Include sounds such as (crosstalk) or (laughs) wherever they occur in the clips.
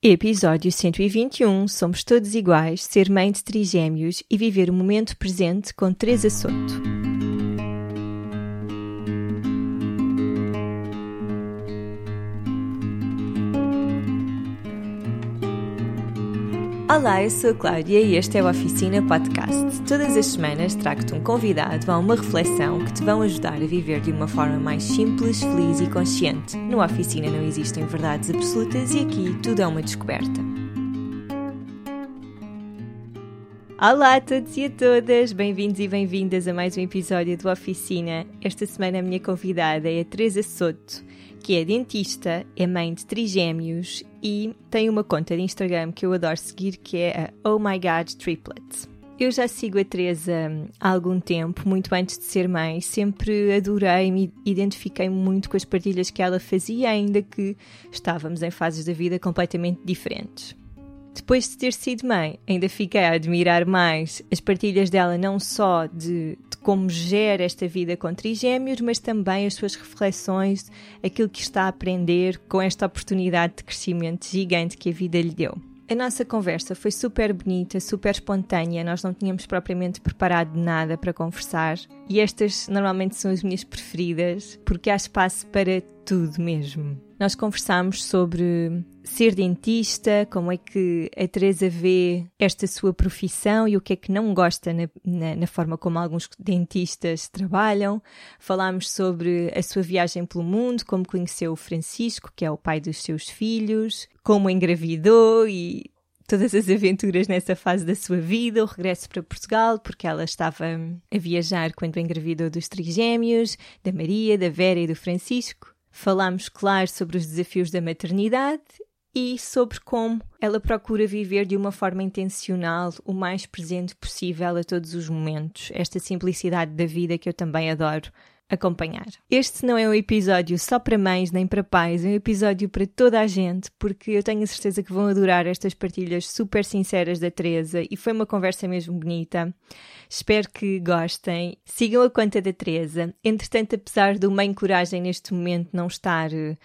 Episódio 121 Somos Todos Iguais, Ser Mãe de Trigêmeos e Viver o Momento Presente com Teresa Soto. Olá, eu sou a Cláudia e este é o Oficina Podcast. Todas as semanas trago-te um convidado a uma reflexão que te vão ajudar a viver de uma forma mais simples, feliz e consciente. No Oficina não existem verdades absolutas e aqui tudo é uma descoberta. Olá a todos e a todas, bem-vindos e bem-vindas a mais um episódio do Oficina. Esta semana a minha convidada é a Teresa Soto que é dentista, é mãe de trigêmeos e tem uma conta de Instagram que eu adoro seguir, que é a Oh My God Triplets. Eu já sigo a Teresa há algum tempo, muito antes de ser mãe, sempre adorei, me identifiquei muito com as partilhas que ela fazia, ainda que estávamos em fases da vida completamente diferentes. Depois de ter sido mãe, ainda fiquei a admirar mais as partilhas dela, não só de, de, como gera esta vida com trigêmeos, mas também as suas reflexões, aquilo que está a aprender com esta oportunidade de crescimento gigante que a vida lhe deu. A nossa conversa foi super bonita, super espontânea, nós não tínhamos propriamente preparado nada para conversar e estas normalmente são as minhas preferidas porque há espaço para tudo mesmo. Nós conversámos sobre ser dentista, como é que a Teresa vê esta sua profissão e o que é que não gosta na, na, na, forma como alguns dentistas trabalham. Falámos sobre a sua viagem pelo mundo, como conheceu o Francisco, que é o pai dos seus filhos, como engravidou e todas as aventuras nessa fase da sua vida, o regresso para Portugal, porque ela estava a viajar quando engravidou dos trigêmeos, da Maria, da Vera e do Francisco. Falámos, claro, sobre os desafios da maternidade e sobre como ela procura viver de uma forma intencional, o mais presente possível a todos os momentos. Esta simplicidade da vida que eu também adoro acompanhar. Este não é um episódio só para mães nem para pais, é um episódio para toda a gente, porque eu tenho a certeza que vão adorar estas partilhas super sinceras da Teresa e foi uma conversa mesmo bonita. Espero que gostem. Sigam a conta da Teresa. Entretanto, apesar do Mãe Coragem neste momento não estar eh,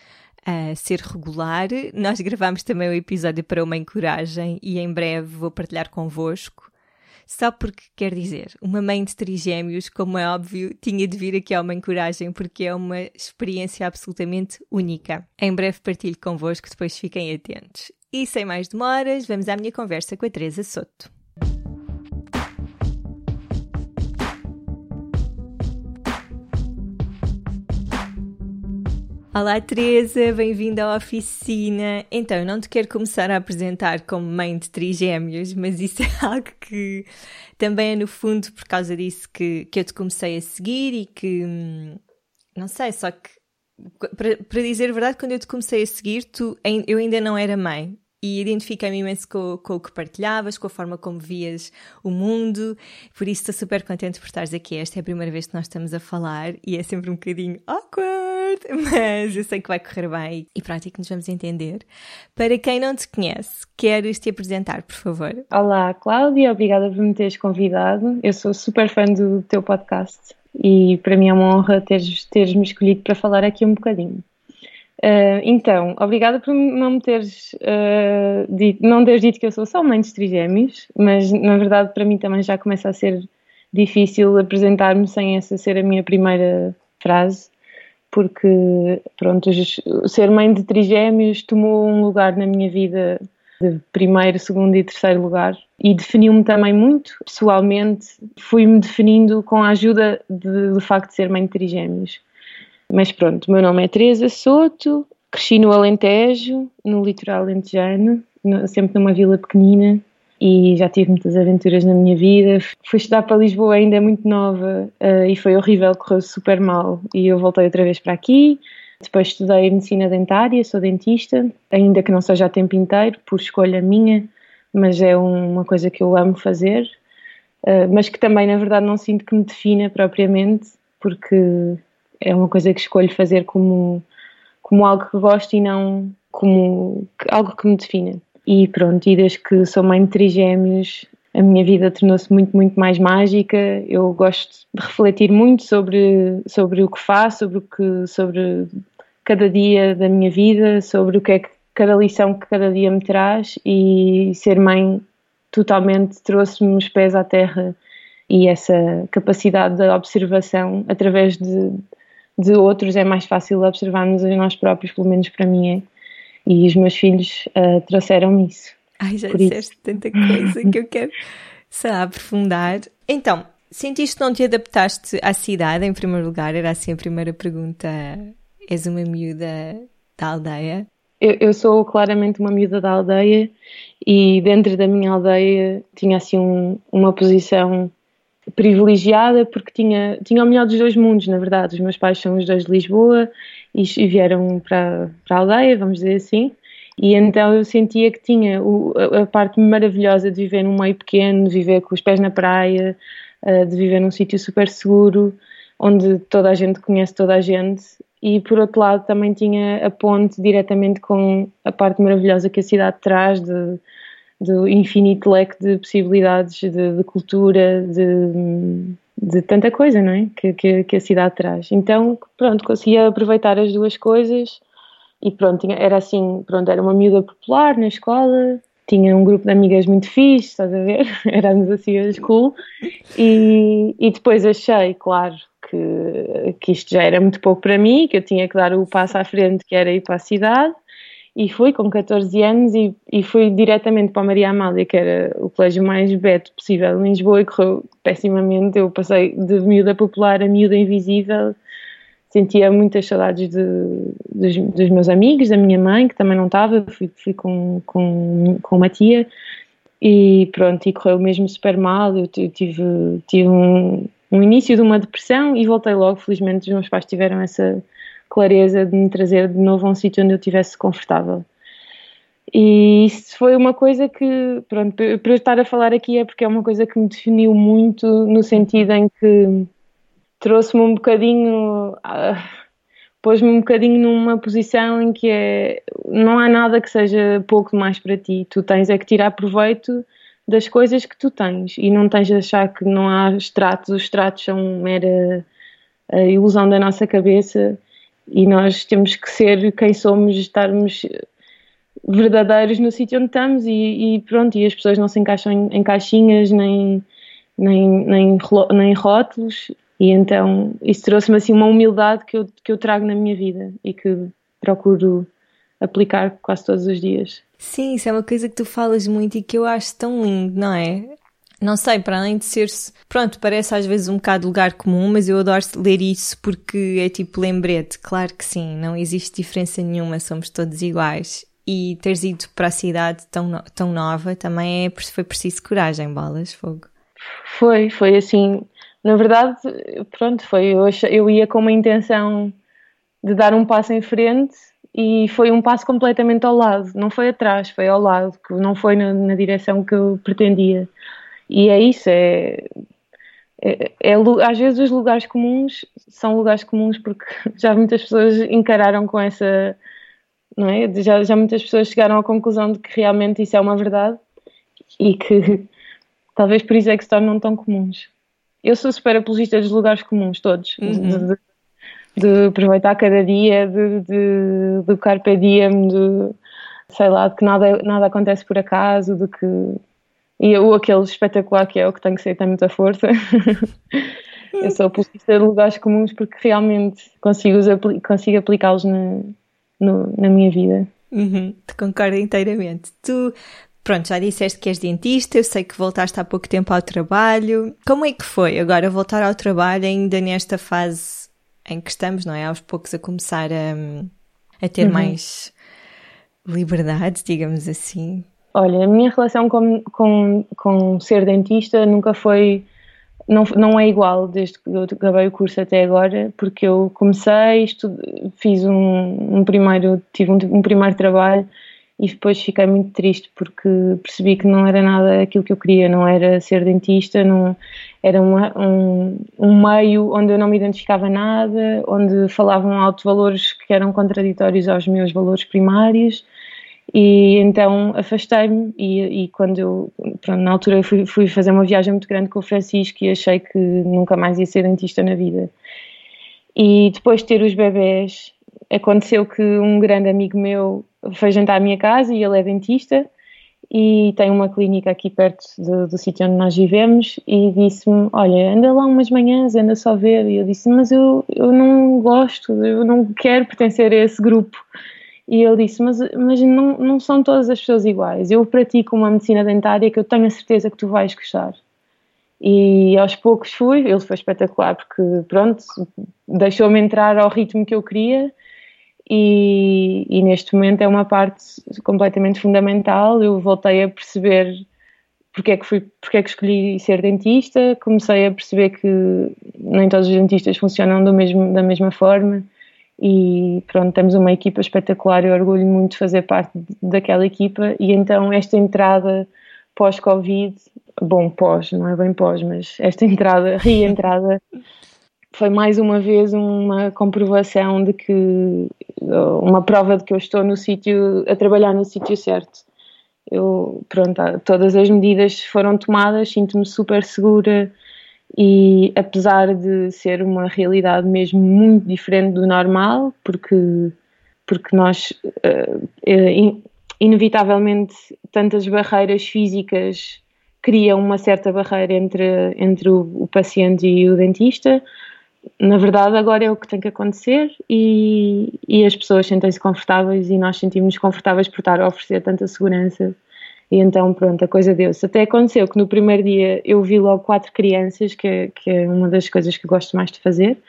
a ser regular, nós gravamos também o um episódio para o Mãe Coragem e em breve vou partilhar convosco. Só porque, quer dizer, uma mãe de trigêmeos, como é óbvio, tinha de vir aqui ao Mãe Coragem porque é uma experiência absolutamente única. Em breve partilho convosco, depois fiquem atentos. E sem mais demoras, vamos à minha conversa com a Teresa Soto. Olá Teresa, bem-vinda à oficina. Então, eu não te quero começar a apresentar como mãe de trigêmeos, mas isso é (laughs) algo que também é no fundo por causa disso que, que eu te comecei a seguir e que, hum, não sei, só que para, dizer a verdade, quando eu te comecei a seguir, tu, eu ainda não era mãe, e identifiquei-me imenso com, com, o que partilhavas, com a forma como vias o mundo. Por isso estou super contente por estares aqui. Esta é a primeira vez que nós estamos a falar e é sempre um bocadinho awkward, (laughs) mas eu sei que vai correr bem e pronto, que nos vamos entender. Para quem não te conhece, queres te apresentar, por favor? Olá, Cláudia, obrigada por me teres convidado. Eu sou super fã do teu podcast e para mim é uma honra teres, teres me escolhido para falar aqui um bocadinho. Uh, então, obrigada por não me teres uh, dito, não teres dito que eu sou só mãe de trigêmeos, mas na verdade para mim também já começa a ser difícil apresentar-me sem essa ser a minha primeira frase, porque pronto, ser mãe de trigêmeos tomou um lugar na minha vida de primeiro, segundo e terceiro lugar e definiu-me também muito pessoalmente, fui-me definindo com a ajuda de, do facto de ser mãe de trigêmeos mas pronto, o meu nome é Teresa Soto, cresci no Alentejo, no litoral alentejano, sempre numa vila pequenina e já tive muitas aventuras na minha vida. Fui estudar para Lisboa ainda muito nova uh, e foi horrível, correu super mal e eu voltei outra vez para aqui. Depois estudei medicina dentária, sou dentista, ainda que não seja a tempo inteiro, por escolha minha, mas é uma coisa que eu amo fazer, uh, mas que também na verdade não sinto que me defina propriamente, porque é uma coisa que escolho fazer como, como algo que gosto e não como algo que me defina. E pronto, e desde que sou mãe de trigêmeos, a minha vida tornou-se muito, muito mais mágica. Eu gosto de refletir muito sobre, sobre o que faço, sobre, o que, sobre cada dia da minha vida, sobre o que é que cada lição que cada dia me traz e ser mãe totalmente trouxe-me os pés à terra e essa capacidade de observação através de, de outros é mais fácil observarmos a nós próprios, pelo menos para mim é. E os meus filhos uh, trouxeram-me isso. Ai, já disseste tanta coisa que eu quero (laughs) sei lá, aprofundar. Então, sentiste que não te adaptaste à cidade, em primeiro lugar? Era assim a primeira pergunta. És uma miúda da aldeia? Eu, eu sou claramente uma miúda da aldeia e dentro da minha aldeia tinha assim um, uma posição privilegiada porque tinha, tinha o melhor dos dois mundos, na verdade. Os meus pais são os dois de Lisboa e, vieram para, para a aldeia, vamos dizer assim. E então eu sentia que tinha o, a, parte maravilhosa de viver num meio pequeno, de viver com os pés na praia, uh, de viver num sítio super seguro, onde toda a gente conhece toda a gente. E por outro lado também tinha a ponte diretamente com a parte maravilhosa que a cidade traz, de, do infinito leque de possibilidades de, de cultura, de, de, tanta coisa, não é? Que, que, que, a cidade traz. Então, pronto, conseguia aproveitar as duas coisas e pronto, era assim, pronto, era uma miúda popular na escola, tinha um grupo de amigas muito fixe, estás a ver? (laughs) Éramos assim as cool. E, e depois achei, claro, que, que isto já era muito pouco para mim, que eu tinha que dar o passo à frente, que era ir para a cidade. E fui com 14 anos e, e fui diretamente para a Maria Amália, que era o colégio mais beto possível em Lisboa e correu pessimamente. Eu passei de miúda popular a miúda invisível sentia muitas saudades de, dos, dos, meus amigos, da minha mãe, que também não estava, fui, fui com, com, com uma tia e pronto, e correu mesmo super mal. Eu tive, tive um, um início de uma depressão e voltei logo. Felizmente, os meus pais tiveram essa clareza de me trazer de novo a um sítio onde eu estivesse confortável. E isso foi uma coisa que, pronto, para eu estar a falar aqui é porque é uma coisa que me definiu muito no sentido em que trouxe-me um bocadinho, uh, pôs-me um bocadinho numa posição em que é, não há nada que seja pouco demais para ti. Tu tens é que tirar proveito das coisas que tu tens e não tens de achar que não há estratos. Os estratos são mera a ilusão da nossa cabeça e nós temos que ser quem somos, estarmos verdadeiros no sítio onde estamos e, e, pronto, e as pessoas não se encaixam em, em caixinhas nem, nem, nem, nem rótulos e então isso trouxe-me assim uma humildade que eu, que eu trago na minha vida e que procuro aplicar quase todos os dias. Sim, isso é uma coisa que tu falas muito e que eu acho tão lindo, não é? Não sei, para além de ser. Pronto, parece às vezes um bocado lugar comum, mas eu adoro ler isso porque é tipo lembrete. Claro que sim, não existe diferença nenhuma, somos todos iguais. E teres ido para a cidade tão, tão nova também é, foi preciso coragem, bolas, fogo. Foi, foi assim. Na verdade, pronto, foi. Eu, eu ia com uma intenção de dar um passo em frente e foi um passo completamente ao lado. Não foi atrás, foi ao lado, que não foi na, na direção que eu pretendia. E é isso, é, é, é, às vezes os lugares comuns são lugares comuns porque (laughs) já muitas pessoas encararam com essa, não é? Já, já muitas pessoas chegaram à conclusão de que realmente isso é uma verdade e que (laughs) talvez por isso é que se tornam tão comuns. Eu sou super apologista dos lugares comuns, todos. Uhum. De, de, aproveitar cada dia, de, de, do carpe diem, de, sei lá, de que nada, nada acontece por acaso, de que... E o aquele espetacular que é o que tem que ser, tem muita força. (laughs) eu sou apologista de lugares comuns porque realmente consigo, consigo aplicá-los na, na minha vida. Uhum, te concordo inteiramente. Tu Pronto, já disseste que és dentista, eu sei que voltaste há pouco tempo ao trabalho. Como é que foi agora voltar ao trabalho ainda nesta fase em que estamos, não é? Aos poucos a começar a, a ter uhum. mais liberdade, digamos assim. Olha, a minha relação com, com, com ser dentista nunca foi. Não, não é igual desde que eu acabei o curso até agora, porque eu comecei, estudo, fiz um, um primeiro, tive um, um primeiro trabalho e depois fiquei muito triste porque percebi que não era nada aquilo que eu queria, não era ser dentista, não, era uma, um, um meio onde eu não me identificava nada, onde falavam altos valores que eram contraditórios aos meus valores primários e então afastei-me e, e, quando eu, pronto, na altura eu fui, fui fazer uma viagem muito grande com o Francisco e achei que nunca mais ia ser dentista na vida. E depois de ter os bebés, aconteceu que um grande amigo meu foi jantar à minha casa e ele é dentista e tem uma clínica aqui perto do, do sítio onde nós vivemos e disse-me, olha, anda lá umas manhãs, anda só ver. E eu disse, mas eu, eu não gosto, eu não quero pertencer a esse grupo. E ele disse, mas, mas não, não são todas as pessoas iguais. Eu pratico uma medicina dentária que eu tenho a certeza que tu vais gostar. E aos poucos fui, ele foi espetacular porque, pronto, deixou-me entrar ao ritmo que eu queria e, e, neste momento é uma parte completamente fundamental. Eu voltei a perceber porque é que fui, porque é que escolhi ser dentista, comecei a perceber que nem todos os dentistas funcionam do mesmo, da mesma forma e pronto, temos uma equipa espetacular e orgulho muito de fazer parte daquela equipa e então esta entrada pós-Covid, bom, pós, não é bem pós, mas esta entrada, (laughs) reentrada foi mais uma vez uma comprovação de que uma prova de que eu estou no sítio a trabalhar no sítio certo. Eu, pronto, todas as medidas foram tomadas, sinto-me super segura e apesar de ser uma realidade mesmo muito diferente do normal, porque porque nós uh, inevitavelmente tantas barreiras físicas criam uma certa barreira entre entre o, o paciente e o dentista na verdade agora é o que tem que acontecer e, e as pessoas sentem-se confortáveis e nós sentimos confortáveis por estar a oferecer tanta segurança e então pronto, a coisa deu-se. Até aconteceu que no primeiro dia eu vi logo quatro crianças, que é, que é uma das coisas que eu gosto mais de fazer.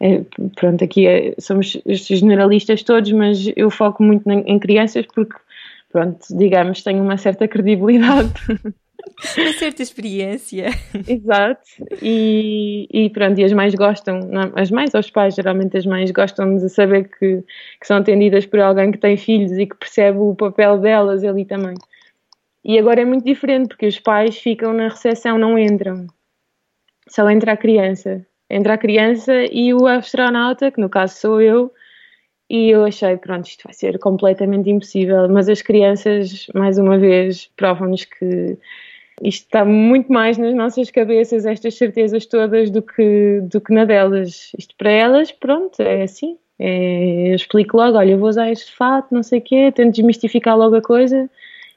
É, pronto, aqui é, somos generalistas todos, mas eu foco muito em crianças porque, pronto, digamos, tenho uma certa (laughs) credibilidade Uma certa experiência. Exato. E, e pronto, e as mães gostam, não, as mães ou os pais, geralmente as mães gostam de saber que, que são atendidas por alguém que tem filhos e que percebe o papel delas ali também. E agora é muito diferente, porque os pais ficam na recepção, não entram. Só entra a criança. Entra a criança e o astronauta, que no caso sou eu, e eu achei, pronto, isto vai ser completamente impossível. Mas as crianças, mais uma vez, provam-nos que isto está muito mais nas nossas cabeças, estas certezas todas, do que, do que na delas. Isto para elas, pronto, é assim. É, eu explico logo, olha, eu vou usar este fato, não sei o quê, tento desmistificar logo a coisa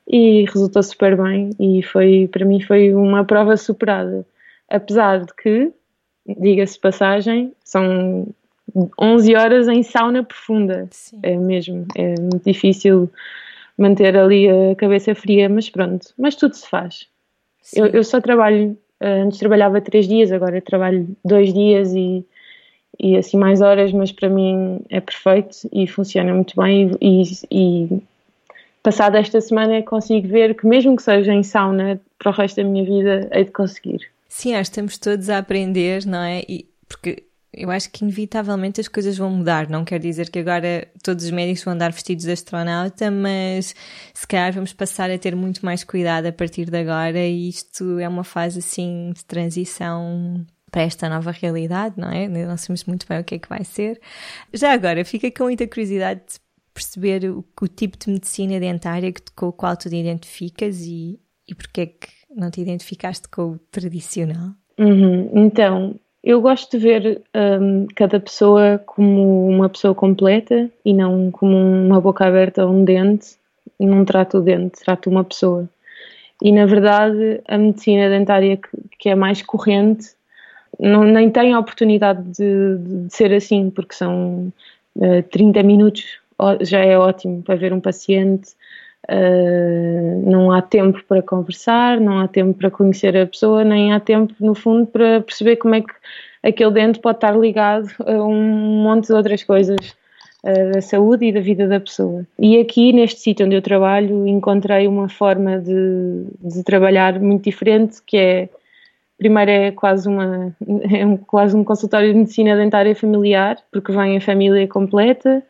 e resultou super bem e foi, para mim foi uma prova superada. Apesar de que, diga-se passagem, são 11 horas em sauna profunda. Sim. É mesmo, é muito difícil manter ali a cabeça fria, mas pronto, mas tudo se faz. Eu, eu, só trabalho, eh, antes trabalhava três dias, agora trabalho dois dias e, e assim mais horas, mas para mim é perfeito e funciona muito bem e, e passada esta semana consigo ver que mesmo que seja em sauna para o resto da minha vida, hei de conseguir. Sim, acho que estamos todos a aprender, não é? E, porque eu acho que inevitavelmente as coisas vão mudar. Não quer dizer que agora todos os médicos vão andar vestidos de astronauta, mas se calhar vamos passar a ter muito mais cuidado a partir de agora e isto é uma fase assim de transição para esta nova realidade, não é? Não sabemos muito bem o que é que vai ser. Já agora, fica com muita curiosidade de perceber o, o tipo de medicina dentária que, com o qual tu te identificas e, e porque é que não te identificaste com o tradicional. Uhum. Então, eu gosto de ver um, cada pessoa como uma pessoa completa e não como uma boca aberta ou um dente. Não trato o dente, trato uma pessoa. E na verdade, a medicina dentária que, que é mais corrente não, nem tem a oportunidade de, de ser assim, porque são uh, 30 minutos já é ótimo para ver um paciente. Uh, não há tempo para conversar, não há tempo para conhecer a pessoa, nem há tempo, no fundo, para perceber como é que aquele dente pode estar ligado a um monte de outras coisas uh, da saúde e da vida da pessoa. E aqui, neste sítio onde eu trabalho, encontrei uma forma de, de trabalhar muito diferente, que é primeiro é quase uma (laughs) é um, quase um consultório de medicina dentária familiar, porque vem a família completa,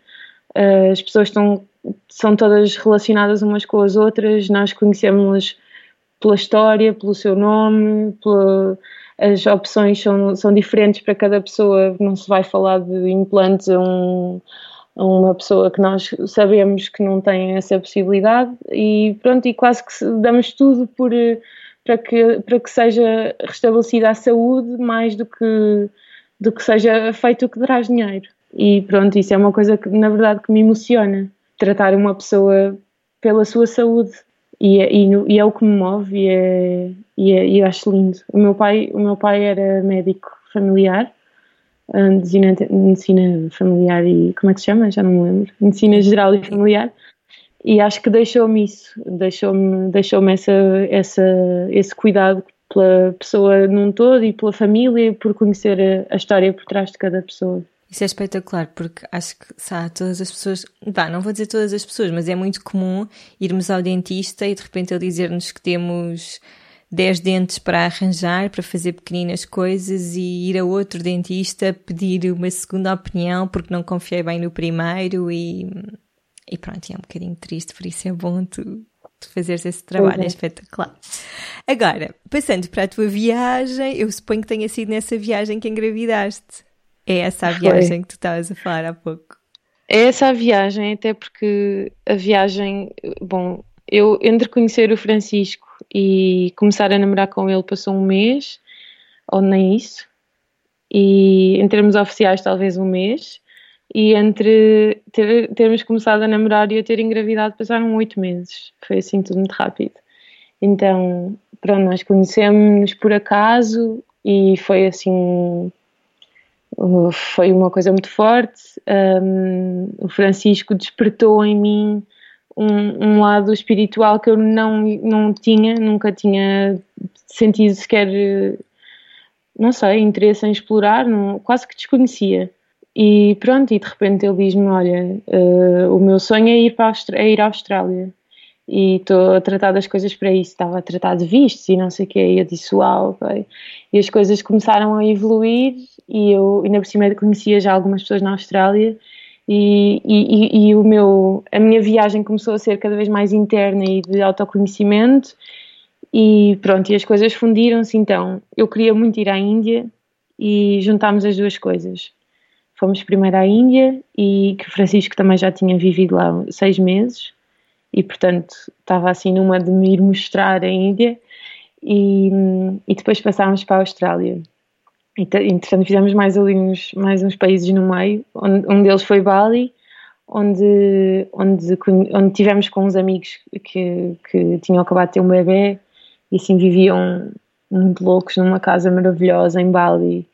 uh, as pessoas estão são todas relacionadas umas com as outras, nós conhecemos-las pela história, pelo seu nome, pela, as opções são, são diferentes para cada pessoa, não se vai falar de implantes a, um, a uma pessoa que nós sabemos que não tem essa possibilidade. E pronto, e quase que damos tudo por, para, que, para que seja restabelecida a saúde mais do que, do que seja feito o que traz dinheiro. E pronto, isso é uma coisa que na verdade que me emociona. tratar uma pessoa pela sua saúde e, é, e, e é o que me move e, é, e, é, e acho lindo. O meu pai, o meu pai era médico familiar, medicina, medicina familiar e como é que se chama? Já não me lembro. Medicina geral e familiar. E acho que deixou-me isso, deixou-me deixou essa, essa, esse cuidado pela pessoa num todo e pela família, por conhecer a, a história por trás de cada pessoa. Isso é espetacular, porque acho que sabe, todas as pessoas, vá, não vou dizer todas as pessoas, mas é muito comum irmos ao dentista e de repente ele dizer-nos que temos 10 dentes para arranjar, para fazer pequeninas coisas e ir a outro dentista pedir uma segunda opinião porque não confiei bem no primeiro e, e pronto, é um bocadinho triste, por isso é bom tu, tu fazeres esse trabalho, uhum. é espetacular. Agora, passando para a tua viagem, eu suponho que tenha sido nessa viagem que engravidaste. É essa a viagem Foi. que tu estavas a falar há pouco. É essa a viagem, até porque a viagem, bom, eu entre conhecer o Francisco e começar a namorar com ele passou um mês, ou nem isso, e em termos oficiais talvez um mês, e entre ter, termos começado a namorar e eu ter engravidado passaram oito meses, foi assim tudo muito rápido. Então, pronto, nós conhecemos por acaso e foi assim foi uma coisa muito forte. Um, o Francisco despertou em mim um, um, lado espiritual que eu não, não tinha, nunca tinha sentido sequer, não sei, interesse em explorar, não, quase que desconhecia. E pronto, e de repente ele diz-me: Olha, uh, o meu sonho é ir, para a é ir à Austrália e estou a tratar das coisas para isso. Estava a tratar de vistos e não sei o quê. E eu disse, uau, ok. E as coisas começaram a evoluir e eu, ainda por cima, conhecia já algumas pessoas na Austrália e, e, e, o meu, a minha viagem começou a ser cada vez mais interna e de autoconhecimento e pronto, e as coisas fundiram-se então. Eu queria muito ir à Índia e juntámos as duas coisas. Fomos primeiro à Índia e que Francisco também já tinha vivido lá seis meses e portanto estava assim numa de me ir mostrar a Índia e, e depois passámos para a Austrália. E, entretanto fizemos mais ali uns, mais uns países no meio, onde, um deles foi Bali, onde, onde, onde tivemos com uns amigos que, que tinham acabado de ter um bebê e assim viviam muito loucos numa casa maravilhosa em Bali,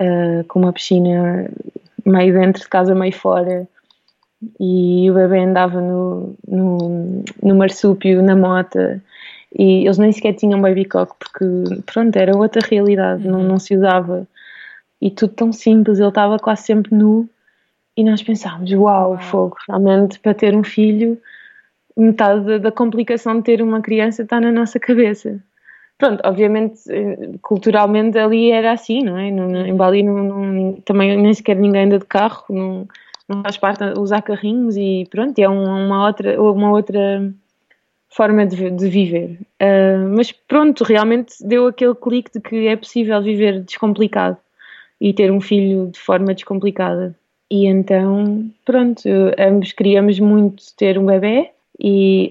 uh, com uma piscina meio dentro de casa, meio fora, e o bebê andava no, no, no marsúpio, na mota, e eles nem sequer tinham baby cock porque, pronto, era outra realidade, não, não se usava. E tudo tão simples, ele estava quase sempre nu, e nós pensámos: uau, fogo, realmente para ter um filho, metade da, da complicação de ter uma criança está na nossa cabeça pronto, obviamente, eh, culturalmente ali era assim, não é? em Bali não, não, também nem sequer ninguém anda de carro, não, não faz parte usar carrinhos e pronto, é uma outra, uma outra forma de, de viver. Uh, mas pronto, realmente deu aquele clique de que é possível viver descomplicado e ter um filho de forma descomplicada. E então, pronto, ambos queríamos muito ter um bebê e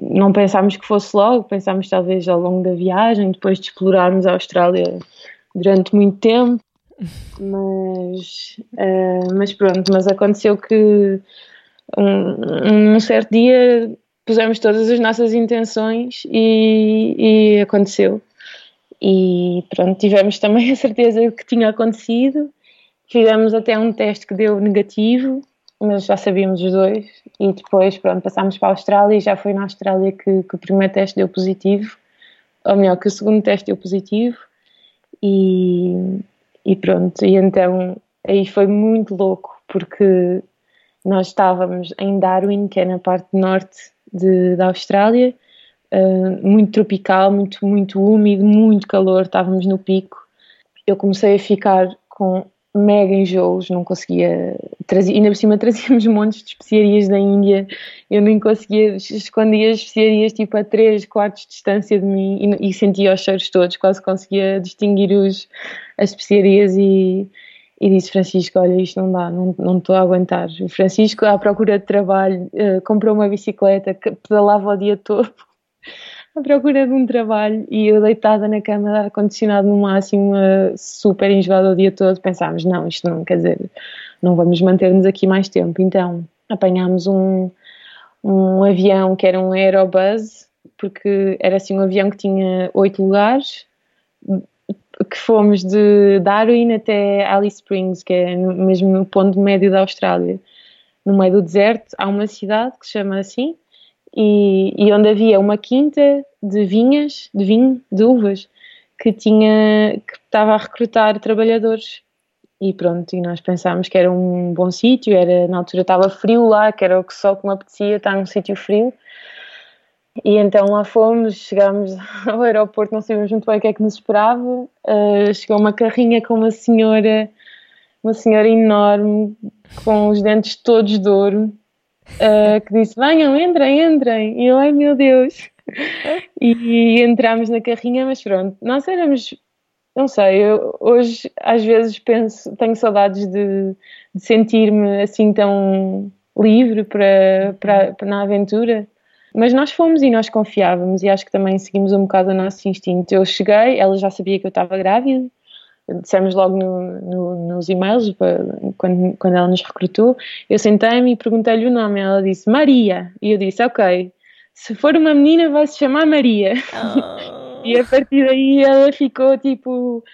não pensámos que fosse logo, pensámos talvez ao longo da viagem, depois de explorarmos a Austrália durante muito tempo mas, uh, mas pronto, mas aconteceu que um, um, certo dia pusemos todas as nossas intenções e, e aconteceu. E pronto, tivemos também (laughs) a certeza que tinha acontecido. Fizemos até um teste que deu negativo, mas já sabíamos os dois. E depois, pronto, passámos para a Austrália e já foi na Austrália que, que o primeiro teste deu positivo, ou melhor, que o segundo teste deu positivo. E, e pronto, e então aí foi muito louco, porque nós estávamos em Darwin, que é na parte norte de, da Austrália, uh, muito tropical, muito, muito úmido, muito calor, estávamos no pico. Eu comecei a ficar com mega enjoos, não conseguia trazer, ainda por cima trazíamos (laughs) montes de especiarias da Índia, eu nem conseguia, escondia as especiarias tipo a 3, 4 de distância de mim e, e, sentia os cheiros todos, quase conseguia distinguir os, as especiarias e, e disse Francisco, olha isto não dá, não, não estou a aguentar. O Francisco à procura de trabalho, uh, comprou uma bicicleta, pedalava o dia todo à procura de um trabalho e eu deitada na cama de ar-condicionado no máximo, super enjoada o dia todo, pensámos, não, isto não, quer dizer, não vamos manter-nos aqui mais tempo. Então apanhámos um, um avião que era um Aerobus, porque era assim um avião que tinha oito lugares, que fomos de Darwin até Alice Springs, que é mesmo no ponto médio da Austrália. No meio do deserto há uma cidade que se chama assim, e, e onde havia uma quinta de vinhas, de vinho, de uvas, que tinha que estava a recrutar trabalhadores e pronto, e nós pensámos que era um bom sítio, era na altura estava frio lá, que era o que só que me apetecia estar num sítio frio. E então lá fomos, chegámos (laughs) ao aeroporto, não sabíamos muito bem o que é que nos esperava. Uh, chegou uma carrinha com uma senhora, uma senhora enorme, com os dentes todos de ouro, uh, que disse: Venham, entrem, entrem. E eu, ai meu Deus. E, e entramos na carrinha, mas pronto, nós éramos não sei, eu hoje às vezes penso, tenho saudades de, de sentir-me assim tão livre para, para, para, na aventura. Mas nós fomos e nós confiávamos e acho que também seguimos um bocado o nosso instinto. Eu cheguei, ela já sabia que eu estava grávida, dissemos logo no, no, nos e-mails, quando, quando ela nos recrutou. Eu sentei-me e perguntei-lhe o nome. Ela disse Maria. E eu disse: Ok, se for uma menina, vai se chamar Maria. Oh. (laughs) E a partir daí ela ficou tipo,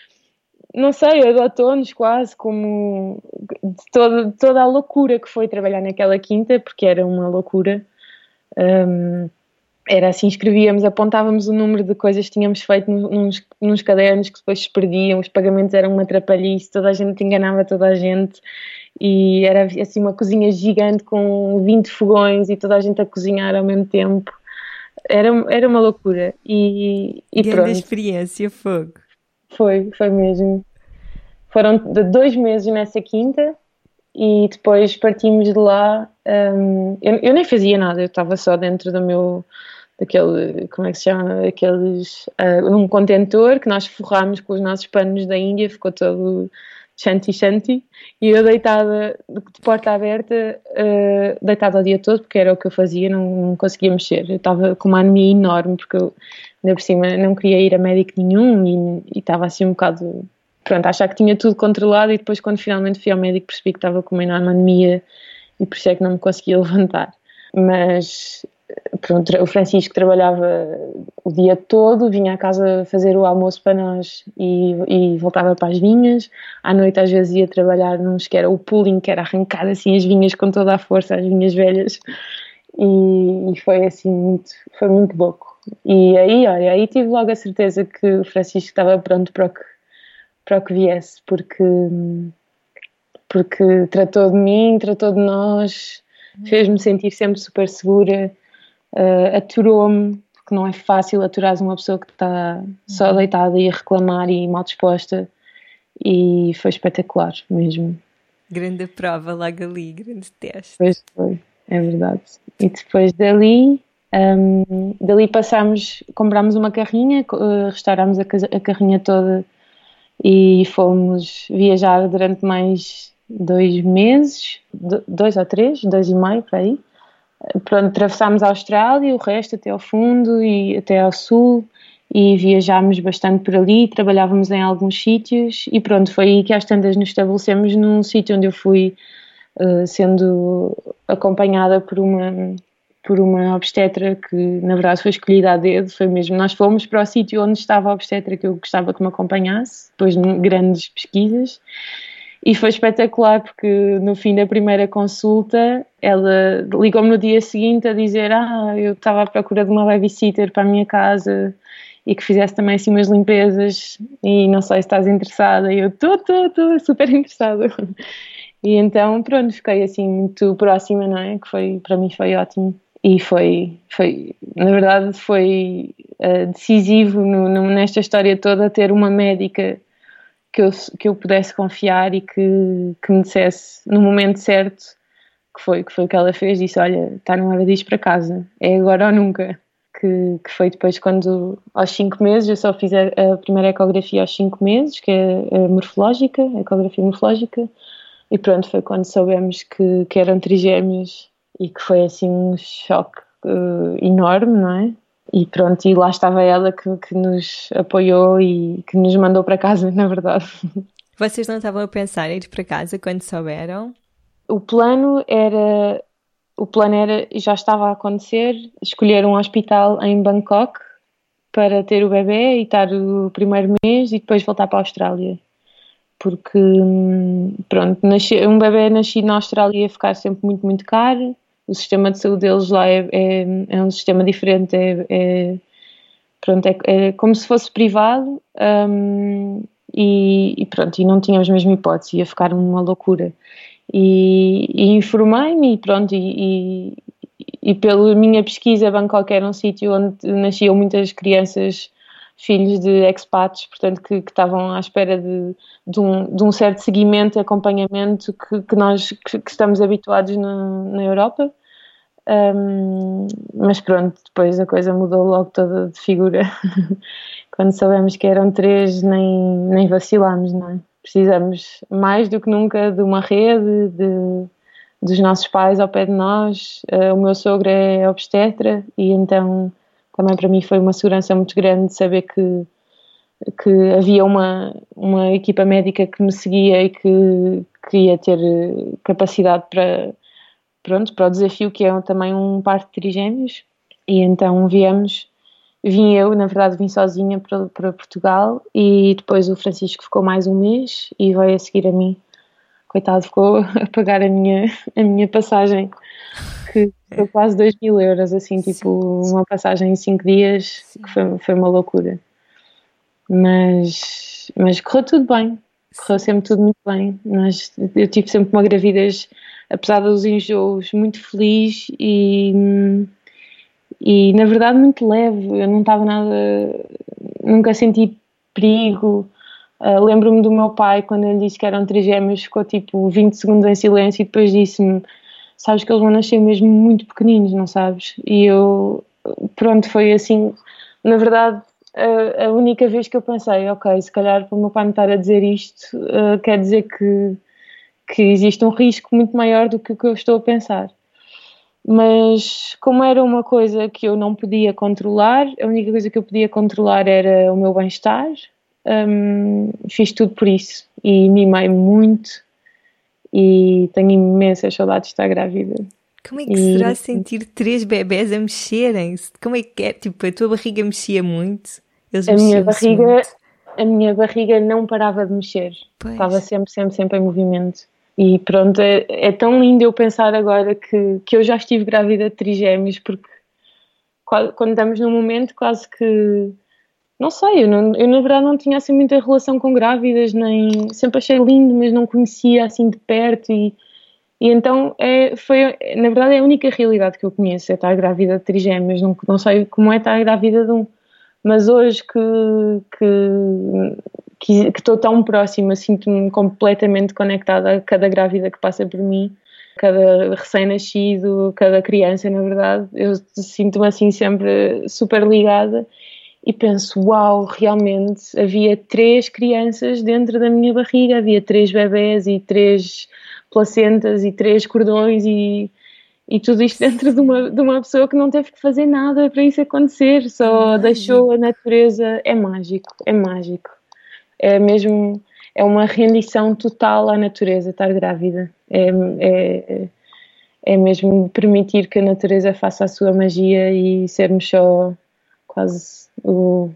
não sei, adotou-nos quase como de toda, toda a loucura que foi trabalhar naquela quinta, porque era uma loucura. Um, era assim, escrevíamos, apontávamos o número de coisas que tínhamos feito nos, nos cadernos que depois se perdiam, os pagamentos eram uma atrapalhice, toda a gente enganava toda a gente e era assim uma cozinha gigante com 20 fogões e toda a gente a cozinhar ao mesmo tempo era, era uma loucura. E, e Grande pronto. experiência, fogo. Foi, foi mesmo. Foram dois meses nessa quinta e depois partimos de lá. Um, eu, eu, nem fazia nada, eu estava só dentro do meu. Daquele. como é que se chama? Aqueles. Uh, num contentor que nós forrámos com os nossos panos da Índia, ficou todo shanti shanti, e eu deitada, de porta aberta, uh, deitada o dia todo, porque era o que eu fazia, não, não conseguia mexer. Eu estava com uma anemia enorme, porque eu, ainda por cima, não queria ir a médico nenhum e estava assim um bocado, pronto, a achar que tinha tudo controlado, e depois, quando finalmente fui ao médico, percebi que estava com uma enorme anemia e por isso é que não me conseguia (laughs) levantar. Mas pronto, o Francisco trabalhava o dia todo, vinha à casa fazer o almoço para nós e, e, voltava para as vinhas. À noite, às vezes, ia trabalhar num que era o pulling, que era arrancar assim as vinhas com toda a força, as vinhas velhas. E, e foi assim, muito, foi muito louco. E aí, olha, aí tive logo a certeza que o Francisco estava pronto para o que, para o que viesse, porque, porque tratou de mim, tratou de nós, fez-me sentir sempre super segura uh, aturou-me, porque não é fácil aturar uma pessoa que está só uhum. deitada e a reclamar e mal disposta, e foi espetacular mesmo. Grande prova logo ali, grande teste. Pois foi, é verdade. E depois dali, um, dali passámos, comprámos uma carrinha, uh, restaurámos a, a carrinha toda e fomos viajar durante mais dois meses, dois ou três, dois e meio, por aí pronto, atravessámos a Austrália, o resto até ao fundo e até ao sul e viajámos bastante por ali, trabalhávamos em alguns sítios e pronto, foi aí que às tantas nos estabelecemos num sítio onde eu fui uh, sendo acompanhada por uma por uma obstetra que na verdade foi escolhida a dedo, foi mesmo, nós fomos para o sítio onde estava a obstetra que eu gostava que me acompanhasse, depois de grandes pesquisas e foi espetacular porque no fim da primeira consulta ela ligou-me no dia seguinte a dizer ah, eu estava à procura de uma babysitter para a minha casa e que fizesse também assim umas limpezas e não sei se estás interessada. E eu estou, estou, estou super interessada. (laughs) E então pronto, fiquei assim muito próxima, não é? Que foi, para mim foi ótimo. E foi, foi na verdade foi uh, decisivo no, no, nesta história toda ter uma médica que eu, que eu pudesse confiar e que, que me dissesse no momento certo que foi, que foi o que ela fez, disse, olha, está na hora de ir para casa, é agora ou nunca. Que, que foi depois quando, aos 5 meses, eu só fiz a, a, primeira ecografia aos 5 meses, que é a morfológica, a ecografia morfológica, e pronto, foi quando soubemos que, que eram trigêmeos e que foi assim um choque uh, enorme, não é? E pronto, e lá estava ela que, que nos apoiou e que nos mandou para casa, (laughs) na verdade. Vocês não estavam a pensar em ir para casa quando souberam? O plano era o plano era, já estava a acontecer, escolher um hospital em Bangkok para ter o bebê e estar o primeiro mês e depois voltar para a Austrália. Porque, pronto, nascer, um bebê nascido na Austrália ia ficar sempre muito, muito caro. O sistema de saúde deles lá é, é, é um sistema diferente, é, é pronto, é, é, como se fosse privado um, e, e, pronto, e não tínhamos mesmo hipótese, ia ficar uma loucura. E, e informei-me e pronto, e, e, pela minha pesquisa, Bangkok era um sítio onde nasciam muitas crianças filhos de expats, portanto, que, que estavam à espera de, de, um, de, um, certo seguimento, acompanhamento que, que nós que, que, estamos habituados na, na Europa. Um, mas pronto, depois a coisa mudou logo toda de figura. (laughs) Quando sabemos que eram três, nem, nem vacilámos, não é? Precisamos mais do que nunca de uma rede, de, dos nossos pais ao pé de nós. Uh, o meu sogro é obstetra e então também para mim foi uma segurança muito grande saber que que havia uma, uma equipa médica que me seguia e que, que ia ter capacidade para, pronto, para o desafio que é também um par de trigêmeos. E então viemos, vim eu, na verdade vim sozinha para, para Portugal e depois o Francisco ficou mais um mês e veio a seguir a mim. Coitado, ficou (laughs) a pagar a minha, a minha passagem que foi quase 2 mil euros, assim, tipo uma passagem em 5 dias, que foi, foi uma loucura. Mas, mas correu tudo bem, correu sempre tudo muito bem. Nós, eu tive sempre uma gravidez, apesar dos enjoos, muito feliz e, e na verdade muito leve. Eu não estava nada, nunca senti perigo. Uh, Lembro-me do meu pai, quando ele disse que eram trigêmeos, ficou tipo 20 segundos em silêncio e depois disse-me sabes que eles vão nascer mesmo muito pequeninos, não sabes? E eu, pronto, foi assim, na verdade, a, a única vez que eu pensei, ok, se calhar para o meu pai me estar a dizer isto, uh, quer dizer que, que existe um risco muito maior do que o que eu estou a pensar. Mas como era uma coisa que eu não podia controlar, a única coisa que eu podia controlar era o meu bem-estar, um, fiz tudo por isso e mimei muito e tenho imensas saudades de estar grávida. Como é que e... será sentir três bebés a mexerem-se? Como é que é? Tipo, a tua barriga mexia muito? Eles a minha barriga, muito. a minha barriga não parava de mexer. Pois. Estava sempre, sempre, sempre em movimento. E pronto, é, é, tão lindo eu pensar agora que, que eu já estive grávida de trigêmeos, porque quando estamos num momento quase que não sei, eu, não, eu, na verdade não tinha assim muita relação com grávidas, nem sempre achei lindo, mas não conhecia assim de perto e, e então é, foi, na verdade é a única realidade que eu conheço, é estar grávida de trigêmeos, não, não sei como é estar grávida de um, mas hoje que, que, que estou tão próxima, sinto-me completamente conectada a cada grávida que passa por mim, cada recém-nascido, cada criança, na verdade, eu sinto-me assim sempre super ligada e penso, uau, realmente havia três crianças dentro da minha barriga, havia três bebés e três placentas e três cordões e, e tudo isto dentro de uma, de uma pessoa que não teve que fazer nada para isso acontecer, só é deixou a natureza, é mágico, é mágico. É mesmo, é uma rendição total à natureza estar grávida. É, é, é mesmo permitir que a natureza faça a sua magia e sermos só quase o,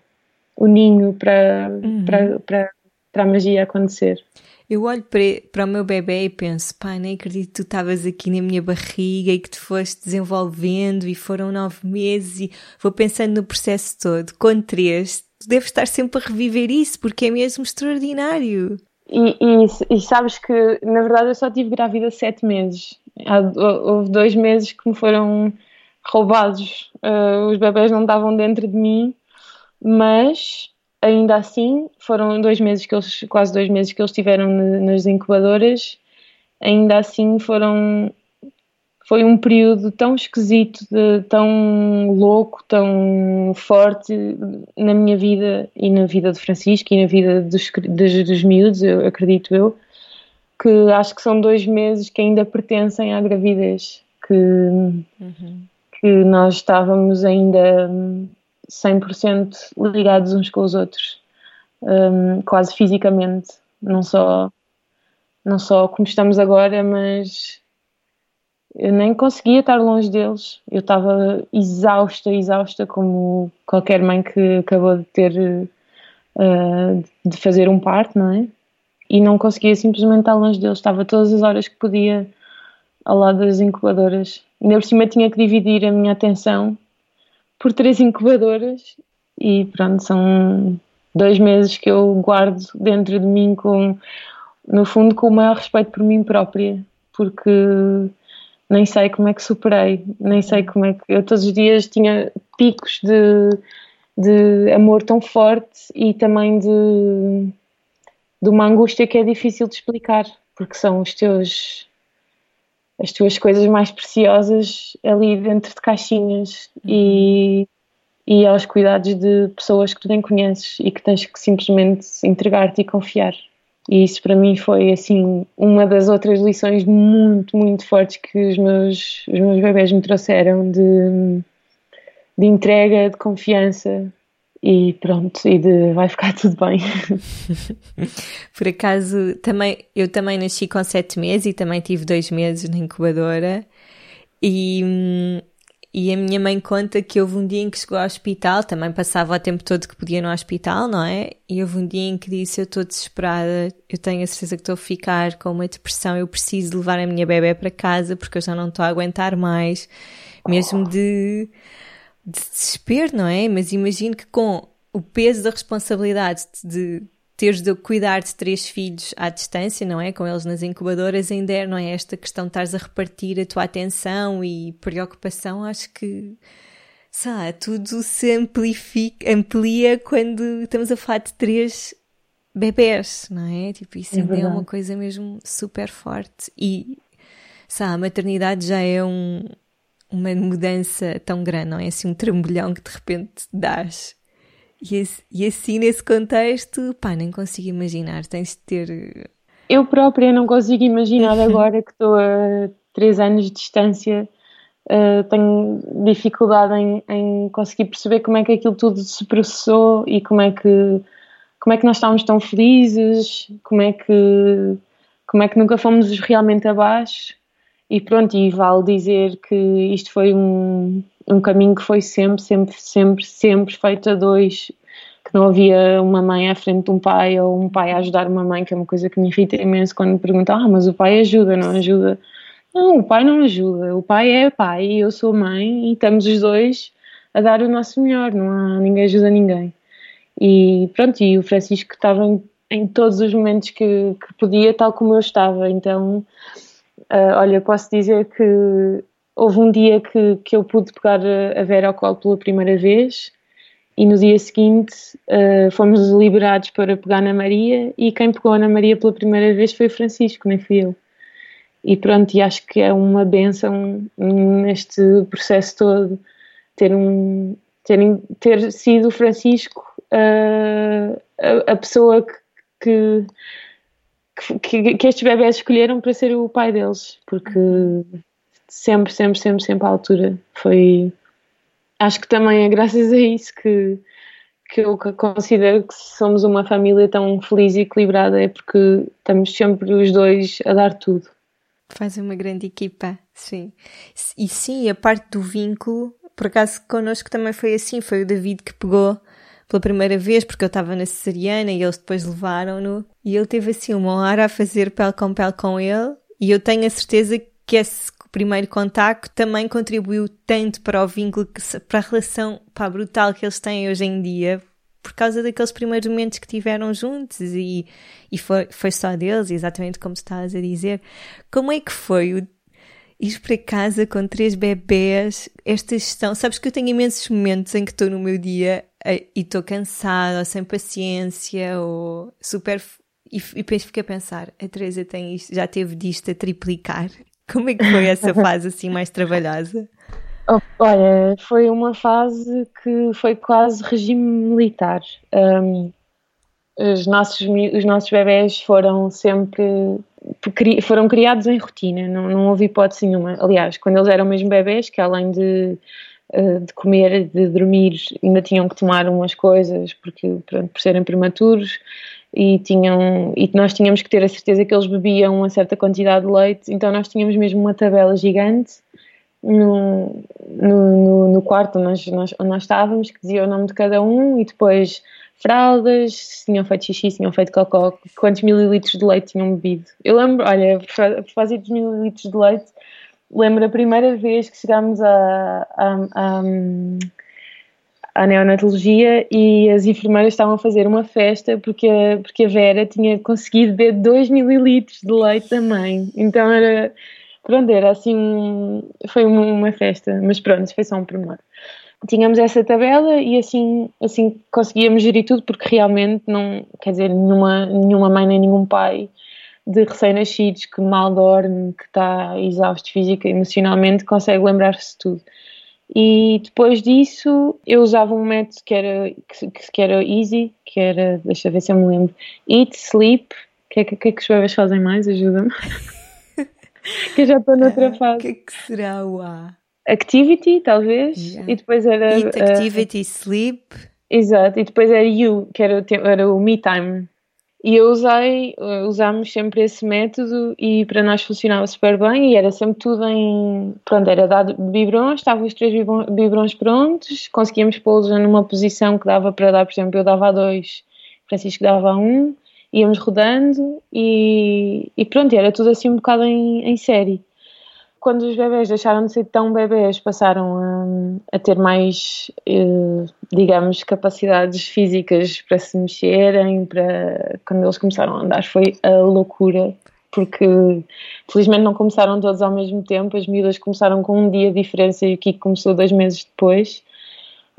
o ninho para, uhum. para, para, para a magia acontecer. Eu olho para, para o meu bebê e penso, pai, nem acredito que tu estavas aqui na minha barriga e que te foste desenvolvendo e foram nove meses e vou pensando no processo todo. Com três, tu deves estar sempre a reviver isso porque é mesmo extraordinário. E, e, e sabes que, na verdade, eu só tive grávida sete meses. Houve dois meses que me foram roubados. Uh, os bebés não estavam dentro de mim, mas ainda assim foram dois meses que eles, quase dois meses que eles tiveram nas incubadoras. Ainda assim foram foi um período tão esquisito, de, tão louco, tão forte na minha vida e na vida de Francisco e na vida dos, dos, dos miúdos, eu acredito eu, que acho que são dois meses que ainda pertencem à gravidez, que uhum. que nós estávamos ainda 100% ligados uns com os outros, um, quase fisicamente, não só, não só como estamos agora, mas eu nem conseguia estar longe deles. Eu estava exausta, exausta, como qualquer mãe que acabou de ter uh, de fazer um parto, não é? E não conseguia simplesmente estar longe deles. Estava todas as horas que podia ao lado das incubadoras. Ainda por cima tinha que dividir a minha atenção por três incubadoras e pronto, são dois meses que eu guardo dentro de mim com, no fundo, com o maior respeito por mim própria, porque nem sei como é que superei, nem sei como é que eu todos os dias tinha picos de, de amor tão forte e também de, de uma angústia que é difícil de explicar, porque são os teus as tuas coisas mais preciosas ali dentro de caixinhas uhum. e, e aos cuidados de pessoas que tu nem conheces e que tens que simplesmente entregar-te e confiar. E isso para mim foi assim uma das outras lições muito, muito fortes que os meus, os meus bebés me trouxeram de, de entrega, de confiança e pronto, e de vai ficar (laughs) tudo bem. (laughs) Por acaso, também, eu também nasci com sete meses e também tive dois meses na incubadora e hum, e a minha mãe conta que houve um dia em que chegou ao hospital, também passava o tempo todo que podia no hospital, não é? E houve um dia em que disse: Eu estou desesperada, eu tenho a certeza que estou a ficar com uma depressão, eu preciso levar a minha bebê para casa porque eu já não estou a aguentar mais, mesmo de, de desespero, não é? Mas imagino que com o peso da responsabilidade de teres de cuidar de três filhos à distância, não é? Com eles nas incubadoras, ainda é, não é? Esta questão de estares a repartir a tua atenção e preocupação, acho que, sei lá, tudo se amplifica, amplia quando estamos a falar de três bebés, não é? Tipo, isso é ainda é uma coisa mesmo super forte. E, sei lá, a maternidade já é um, uma mudança tão grande, não é? Assim, um trambolhão que de repente dás e, e assim, nesse contexto, pá, nem consigo imaginar. Tens de ter. Eu própria não consigo imaginar agora que estou a três anos de distância. Uh, tenho dificuldade em, em, conseguir perceber como é que aquilo tudo se processou e como é que como é que nós estávamos tão felizes, como é que como é que nunca fomos realmente abaixo e pronto, e vale dizer que isto foi um, um caminho que foi sempre, sempre, sempre, sempre feito a dois, que não havia uma mãe à frente de um pai ou um pai a ajudar uma mãe, que é uma coisa que me irrita imenso quando me perguntam, ah, mas o pai ajuda, não ajuda? Não, o pai não ajuda, o pai é pai e eu sou mãe e estamos os dois a dar o nosso melhor, não há, ninguém ajuda ninguém. E pronto, e o Francisco estava em, em todos os momentos que, que, podia, tal como eu estava, então, uh, olha, posso dizer que houve um dia que, que eu pude pegar a Vera ao colo pela primeira vez e no dia seguinte uh, fomos liberados para pegar na Maria e quem pegou na Maria pela primeira vez foi o Francisco, nem fui eu. E pronto, e acho que é uma benção neste processo todo ter, um, ter, ter sido o Francisco uh, a, a, pessoa que, que, que, que estes bebés escolheram para ser o pai deles, porque sempre, sempre, sempre, sempre à altura. Foi. Acho que também é graças a isso que, que eu considero que somos uma família tão feliz e equilibrada, é porque estamos sempre os dois a dar tudo. Fazem uma grande equipa, sim. E sim, a parte do vínculo, por acaso connosco também foi assim, foi o David que pegou pela primeira vez, porque eu estava na cesariana e eles depois levaram-no, e ele teve assim uma hora a fazer pele com pele com ele, e eu tenho a certeza que esse primeiro contacto também contribuiu tanto para o vínculo, para a relação pá, brutal que eles têm hoje em dia, por causa daqueles primeiros momentos que tiveram juntos e, e foi, foi só deles, exatamente como estavas a dizer. Como é que foi o ir para casa com três bebés, esta gestão? Sabes que eu tenho imensos momentos em que estou no meu dia e estou cansada, ou sem paciência, ou super. E, e depois fico a pensar: a Teresa tem isto, já teve disto a triplicar. Como é que foi essa fase assim mais trabalhosa? Oh, olha, foi uma fase que foi quase regime militar. Um, os, nossos, os nossos bebés foram sempre foram criados em rotina, não, não houve hipótese nenhuma. Aliás, quando eles eram mesmo bebés, que além de, eh, de comer, de dormir, ainda tinham que tomar umas coisas porque, por serem prematuros, e tinham e nós tínhamos que ter a certeza que eles bebiam uma certa quantidade de leite, então nós tínhamos mesmo uma tabela gigante no, no, no quarto onde nós, nós, onde nós estávamos que dizia o nome de cada um e depois fraldas, se tinham feito xixi, se tinham feito cocó, quantos mililitros de leite tinham bebido. Eu lembro, olha, a propósito dos mililitros de leite, lembro a primeira vez que chegámos a, a, à neonatologia e as enfermeiras estavam a fazer uma festa porque a, porque a Vera tinha conseguido beber 2 mililitros de leite da mãe. Então era, pronto, era assim, foi uma, festa, mas pronto, foi só um pormenor tínhamos essa tabela e assim, assim conseguíamos gerir tudo porque realmente não, quer dizer, nenhuma, nenhuma mãe nem nenhum pai de recém-nascidos que mal dorme, que está exausto física e emocionalmente, consegue lembrar-se de tudo. E depois disso eu usava um método que era, que, que era easy, que era, deixa ver se eu me lembro, eat, sleep, o que, é que, que é que os bebês fazem mais? Ajuda-me. (laughs) que eu já estou noutra fase. O que é que será o A? Activity, talvez, yeah. e depois era. Eat, activity, uh, sleep. Exato, e depois era You, que era, era o Me Time. E eu usei, uh, usámos sempre esse método e para nós funcionava super bem e era sempre tudo em. Pronto, era dado biberões, estavam os três biberões prontos, conseguíamos pô-los numa posição que dava para dar, por exemplo, eu dava a dois, Francisco dava a um, íamos rodando e, e pronto, era tudo assim um bocado em, em série quando os bebés deixaram de ser tão bebés, passaram a, a ter mais, eh, digamos, capacidades físicas para se mexerem, para quando eles começaram a andar foi a loucura, porque felizmente não começaram todos ao mesmo tempo, as miúdas começaram com um dia de diferença e o Kiko começou dois meses depois.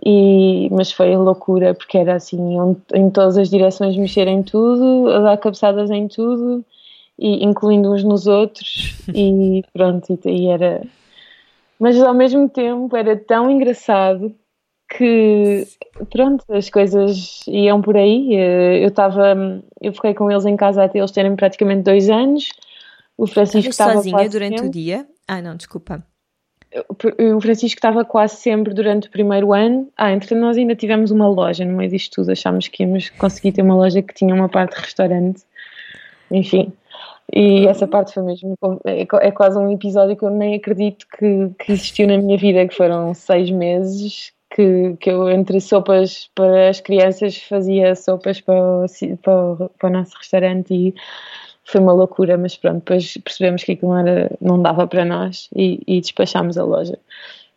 E, mas foi loucura porque era assim em todas as direções mexerem tudo, a dar cabeçadas em tudo e incluindo uns nos outros e (laughs) pronto, e, e era mas ao mesmo tempo era tão engraçado que pronto, as coisas iam por aí. Eu estava, eu fiquei com eles em casa até eles terem praticamente dois anos. O Francisco estava sozinha durante sempre. o dia? Ah, não, desculpa. O Francisco estava quase sempre durante o primeiro ano. Ah, entretanto, nós ainda tivemos uma loja no meio disto tudo. Achámos que íamos conseguir ter uma loja que tinha uma parte de restaurante. Enfim, e essa parte foi mesmo. É, é, quase um episódio que eu nem acredito que, que existiu na minha vida, que foram seis meses que, que eu, entre sopas para as crianças, fazia sopas para o, para, para o nosso restaurante e foi uma loucura, mas pronto, depois percebemos que aquilo era, não dava para nós e, e despachámos a loja.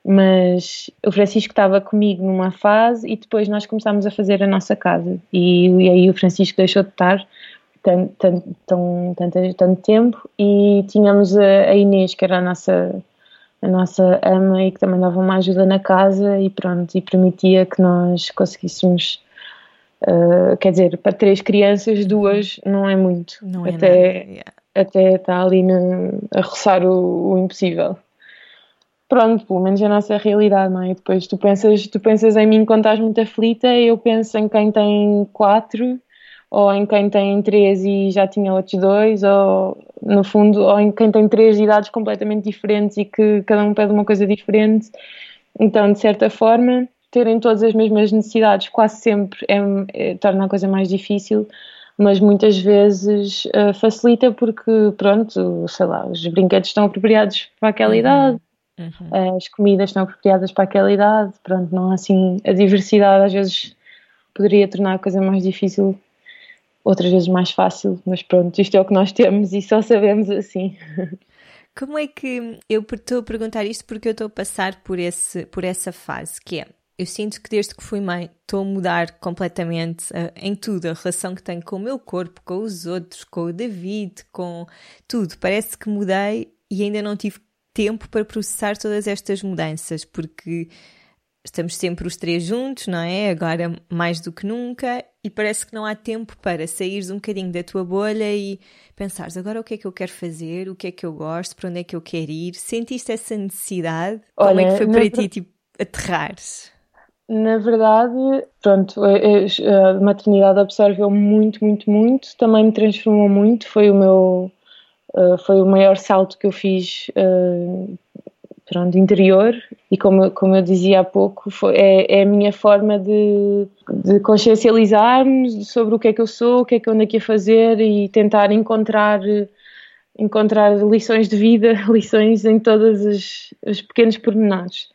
Mas o Francisco estava comigo numa fase e depois nós começámos a fazer a nossa casa e, e aí o Francisco deixou de estar tanto, tanto, tanto, tanto tempo e tínhamos a, a, Inês, que era a nossa, a nossa ama e que também dava uma ajuda na casa e pronto, e permitia que nós conseguíssemos, uh, quer dizer, para três crianças, duas não é muito. Não é até. Yeah. até está ali no, a roçar o, o impossível pronto, pelo menos a nossa realidade, não é? Depois tu pensas, tu pensas em mim quando estás muito aflita, eu penso em quem tem quatro ou em quem tem três e já tinha outros dois, ou no fundo, ou em quem tem três idades completamente diferentes e que cada um pede uma coisa diferente. Então, de certa forma, terem todas as mesmas necessidades quase sempre é, é, torna a coisa mais difícil, mas muitas vezes uh, facilita porque, pronto, sei lá, os brinquedos estão apropriados para aquela uhum. idade. Uhum. As comidas estão apropriadas para aquela idade, pronto, não assim, a diversidade às vezes poderia tornar a coisa mais difícil outras vezes mais fácil, mas pronto, isto é o que nós temos e só sabemos assim. Como é que eu estou a perguntar isto porque eu estou a passar por, esse, por essa fase que é eu sinto que desde que fui mãe estou a mudar completamente uh, em tudo, a relação que tenho com o meu corpo, com os outros, com o David, com tudo. Parece que mudei e ainda não tive tempo para processar todas estas mudanças, porque estamos sempre os três juntos, não é? Agora mais do que nunca, e parece que não há tempo para saíres um bocadinho da tua bolha e pensares agora o que é que eu quero fazer, o que é que eu gosto, para onde é que eu quero ir. Sentiste essa necessidade? Olha, Como é que foi para ti, tipo, aterrares? Na verdade, pronto, a maternidade absorveu muito, muito, muito, também me transformou muito, foi o meu, eh, foi o maior salto que eu fiz eh, pronto, interior e como, como eu dizia há pouco, foi, é, é a minha forma de, de consciencializar-me sobre o que é que eu sou, o que é que eu ando aqui a fazer e tentar encontrar encontrar lições de vida, (laughs) lições em todos os, os pequenos pormenores.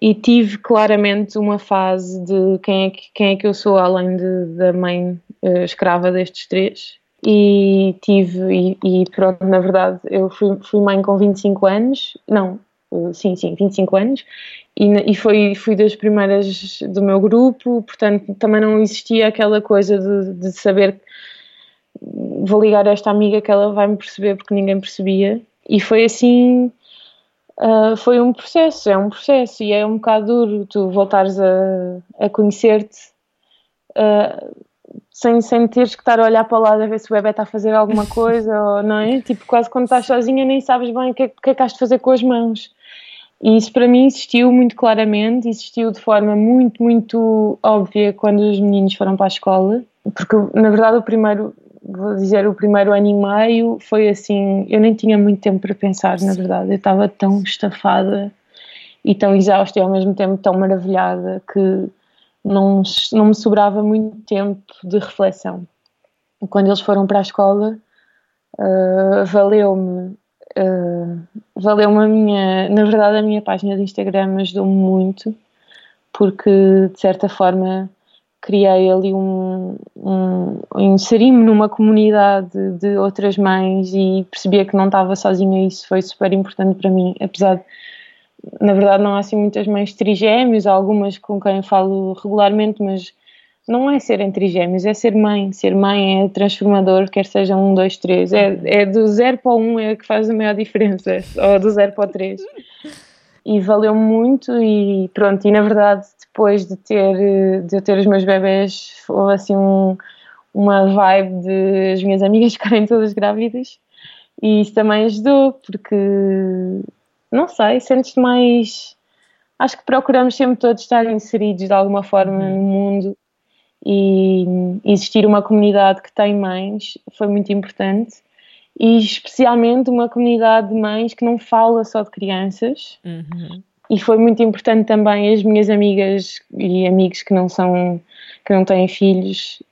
E tive claramente uma fase de quem é que, quem é que eu sou, além de, da mãe uh, escrava destes três. E tive, e, e, pronto, na verdade, eu fui, fui mãe com 25 anos, não, sim, sim, 25 anos, e, e foi, fui das primeiras do meu grupo, portanto também não existia aquela coisa de, de saber vou ligar a esta amiga que ela vai me perceber porque ninguém percebia. E foi assim, uh, foi um processo, é um processo e é um bocado duro tu voltares a, a conhecer-te uh, sem, sem teres que estar a olhar para lá a ver se o bebê está a fazer alguma coisa (laughs) ou não é? Tipo, quase quando estás sozinha nem sabes bem o que, é, que é que has de fazer com as mãos. E isso para mim existiu muito claramente, existiu de forma muito, muito óbvia quando os meninos foram para a escola, porque na verdade o primeiro, vou dizer, o primeiro ano e meio foi assim, eu nem tinha muito tempo para pensar, na verdade. Eu estava tão estafada e tão exausta e ao mesmo tempo tão maravilhada que não, não me sobrava muito tempo de reflexão. Quando eles foram para a escola, uh, valeu-me. Uh, valeu-me a minha, na verdade, a minha página de Instagram ajudou-me muito, porque de certa forma criei ali um, um inseri-me numa comunidade de outras mães e percebia que não estava sozinha e isso foi super importante para mim, apesar de na verdade não há assim muitas mães trigêmeos, algumas com quem falo regularmente, mas não é serem trigêmeos, é ser mãe. Ser mãe é transformador, quer seja um, dois, três. É, é do zero para o um é que faz a maior diferença, ou do zero para o três. E valeu muito e pronto, e na verdade depois de ter, de eu ter os meus bebés, houve assim um, uma vibe de as minhas amigas (laughs) ficarem todas grávidas e isso também ajudou, porque não sei, sentes-te mais. Acho que procuramos sempre todos estar inseridos de alguma forma uhum. no mundo e existir uma comunidade que tem mães foi muito importante e especialmente uma comunidade de mães que não fala só de crianças uhum e foi muito importante também as minhas amigas e amigos que não são que não têm filhos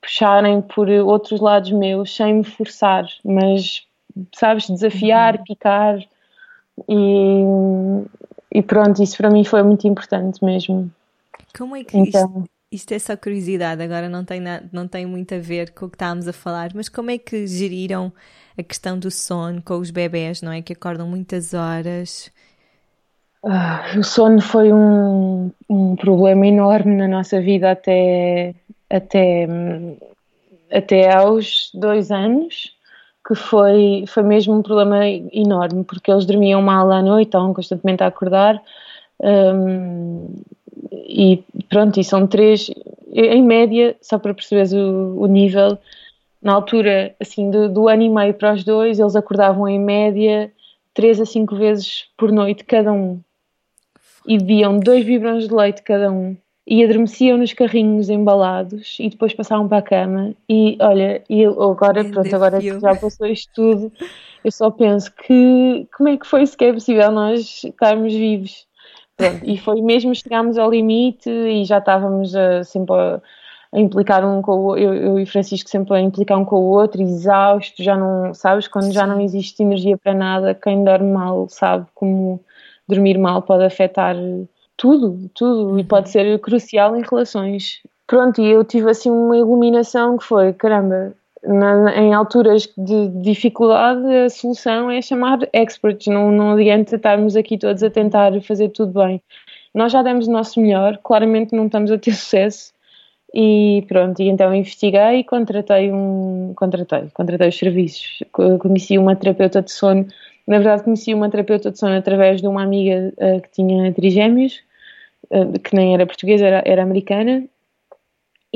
puxarem por outros lados meus sem me forçar, mas sabes, desafiar, uhum. picar e, e pronto, isso para mim foi muito importante mesmo. Como é que então, isto, isto é só curiosidade, agora não tem, nada, não tem muito a ver com o que estávamos a falar, mas como é que geriram a questão do sono com os bebés, não é? Que acordam muitas horas Uh, o sono foi um, um problema enorme na nossa vida até, até, até aos dois anos, que foi, foi mesmo um problema enorme, porque eles dormiam mal à noite, estavam constantemente a acordar. Um, e pronto, e são três, em média, só para perceberes o, o nível, na altura assim do, do ano e meio para os dois, eles acordavam em média três a cinco vezes por noite cada um. E bebiam dois biberões de leite cada um. E adormeciam nos carrinhos embalados e depois passavam para a cama. E olha, e agora, pronto, agora que já passou isto tudo, eu só penso que como é que foi sequer possível nós estarmos vivos? Pronto, e foi mesmo chegámos ao limite e já estávamos a, sempre a, a implicar um com o outro, eu, eu, e Francisco sempre a implicar um com o outro, exausto, já não, sabes, quando já não existe energia para nada, quem dorme mal sabe como dormir mal pode afetar tudo, tudo, e uhum. pode ser crucial em relações. Pronto, e eu tive assim uma iluminação que foi, caramba, na, em alturas de dificuldade a solução é chamar experts, não, não adianta estarmos aqui todos a tentar fazer tudo bem. Nós já demos o nosso melhor, claramente não estamos a ter sucesso, e pronto, e então investiguei e contratei um, contratei, contratei os serviços, conheci uma terapeuta de sono. Na verdade, conheci uma terapeuta de sono através de uma amiga uh, que tinha trigêmeos, uh, que nem era portuguesa, era, era americana,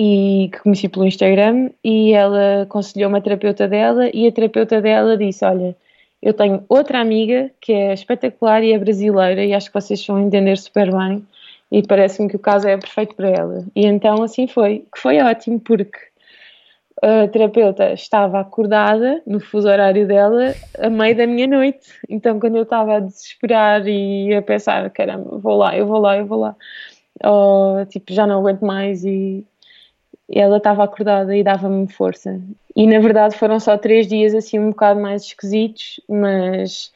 e que conheci pelo Instagram. E ela aconselhou uma terapeuta dela, e a terapeuta dela disse: Olha, eu tenho outra amiga que é espetacular e é brasileira, e acho que vocês vão entender super bem. E parece-me que o caso é perfeito para ela. E então assim foi, que foi ótimo, porque a terapeuta estava acordada no fuso horário dela a meio da minha noite. Então, quando eu estava a desesperar e a pensar, caramba, vou lá, eu vou lá, eu vou lá, ou tipo, já não aguento mais, e ela estava acordada e dava-me força. E na verdade foram só três dias assim um bocado mais esquisitos, mas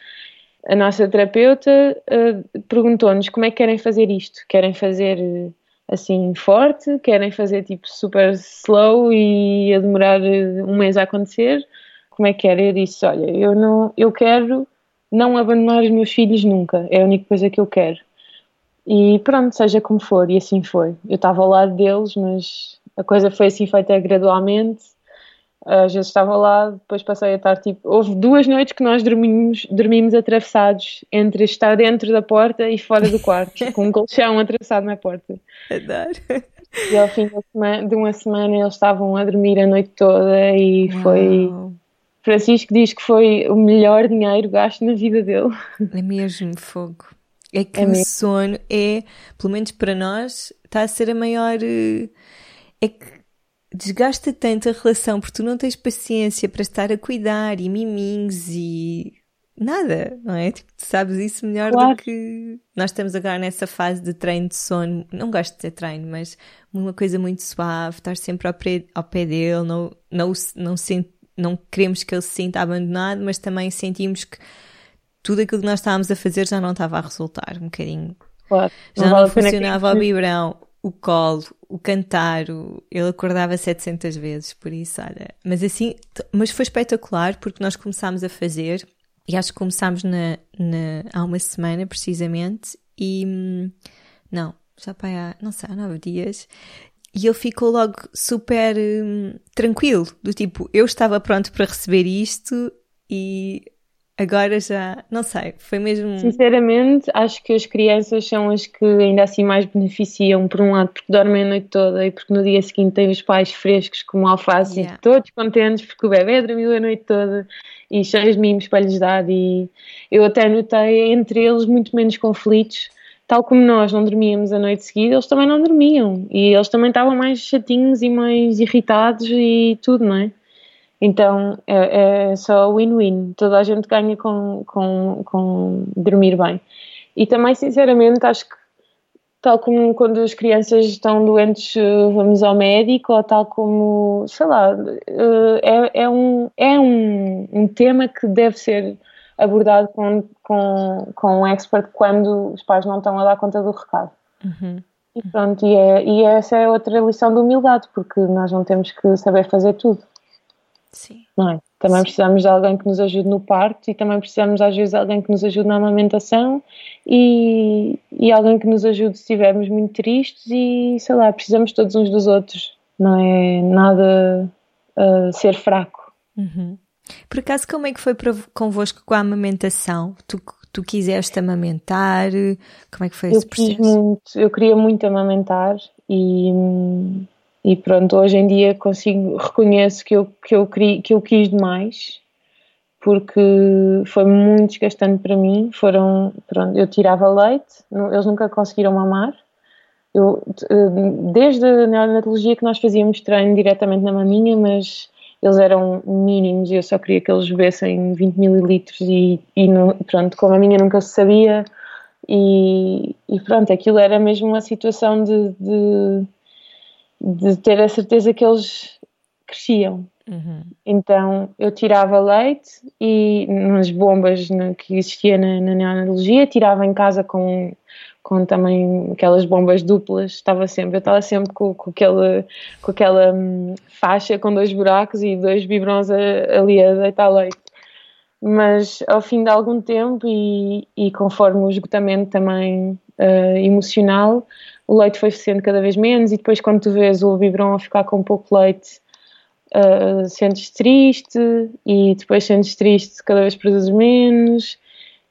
a nossa terapeuta uh, perguntou-nos como é que querem fazer isto. Querem fazer assim forte, querem fazer tipo super slow e a demorar eh, um mês a acontecer. Como é que querem? Eu disse, olha, eu não, eu quero não abandonar os meus filhos nunca. É a única coisa que eu quero. E pronto, seja como for, e assim foi. Eu estava ao lado deles, mas a coisa foi assim feita gradualmente às vezes estava lá, depois passei a estar tipo. Houve duas noites que nós dormimos, dormimos atravessados entre estar dentro da porta e fora do quarto, (laughs) com um colchão atravessado na porta. Adoro. E ao fim de uma semana eles estavam a dormir a noite toda e Uau. foi. Francisco diz que foi o melhor dinheiro gasto na vida dele. É mesmo fogo. É que é o sono é, pelo menos para nós, está a ser a maior. Eh, é que desgasta tanto a relação porque tu não tens paciência para estar a cuidar e miminhos e nada, não é? Tipo, tu sabes isso melhor claro. do que nós estamos agora nessa fase de treino de sono. Não gosto de ter treino, mas uma coisa muito suave, estar sempre ao pé, ao pé dele, não, não, não, sent, não queremos que ele se sinta abandonado, mas também sentimos que tudo aquilo que nós estávamos a fazer já não estava a resultar um bocadinho. Claro. Já não, não funcionava o biberão o colo, o cantar, o... ele acordava 700 vezes, por isso, olha. Mas assim, mas foi espetacular porque nós começámos a fazer, e acho que começámos na, na, há uma semana precisamente, e hum, não, já para há, não sei, há nove dias, e ele ficou logo super hum, tranquilo, do tipo, eu estava pronto para receber isto e Agora já, não sei, foi mesmo. Sinceramente, acho que as crianças são as que ainda assim mais beneficiam, por um lado, porque dormem a noite toda e porque no dia seguinte têm os pais frescos como alface yeah. e todos contentes porque o bebê dormiu a noite toda e cheios de mimos para lhes dar. E eu até notei entre eles muito menos conflitos, tal como nós não dormíamos a noite seguida, eles também não dormiam e eles também estavam mais chatinhos e mais irritados e tudo, não é? Então é, é só win-win, toda a gente ganha com, com, com dormir bem. E também, sinceramente, acho que tal como quando as crianças estão doentes, vamos ao médico, ou tal como, sei lá, eh, é, é, um, é um, um tema que deve ser abordado com, com, com um expert quando os pais não estão a dar conta do recado. Uhum. E pronto, e, é, e essa é outra lição de humildade, porque nós não temos que saber fazer tudo. Sim. Não é? Também Sim. precisamos de alguém que nos ajude no parto e também precisamos às vezes de alguém que nos ajude na amamentação e, e alguém que nos ajude se estivermos muito tristes e sei lá, precisamos todos uns dos outros. Não é nada uh, ser fraco. Uhum. Por acaso, como é que foi convosco com a amamentação? Tu, tu quiseste amamentar? Como é que foi eu esse processo? Muito, eu queria muito amamentar e, e pronto, hoje em dia consigo, reconheço que eu, que eu, que eu quis demais, porque foi muito desgastante para mim. Foram, pronto, eu tirava leite, eles nunca conseguiram mamar. Eu, desde a neonatologia que nós fazíamos treino diretamente na maminha, mas eles eram mínimos e eu só queria que eles bebessem 20 mililitros e, e pronto, como a minha nunca se sabia e, e pronto, aquilo era mesmo uma situação de, de de ter a certeza que eles cresciam. Uhum. Então eu tirava leite e nas bombas que existia na, na neonatologia, tirava em casa com, com também aquelas bombas duplas, estava sempre, eu estava sempre com, com, aquele, com aquela hum, faixa com dois buracos e dois biberons ali a deitar leite. Mas ao fim de algum tempo e, e conforme o esgotamento também uh, emocional, o leite foi sendo cada vez menos e depois quando tu vês o biberon a ficar com pouco leite uh, sentes triste e depois sentes triste cada vez produzes menos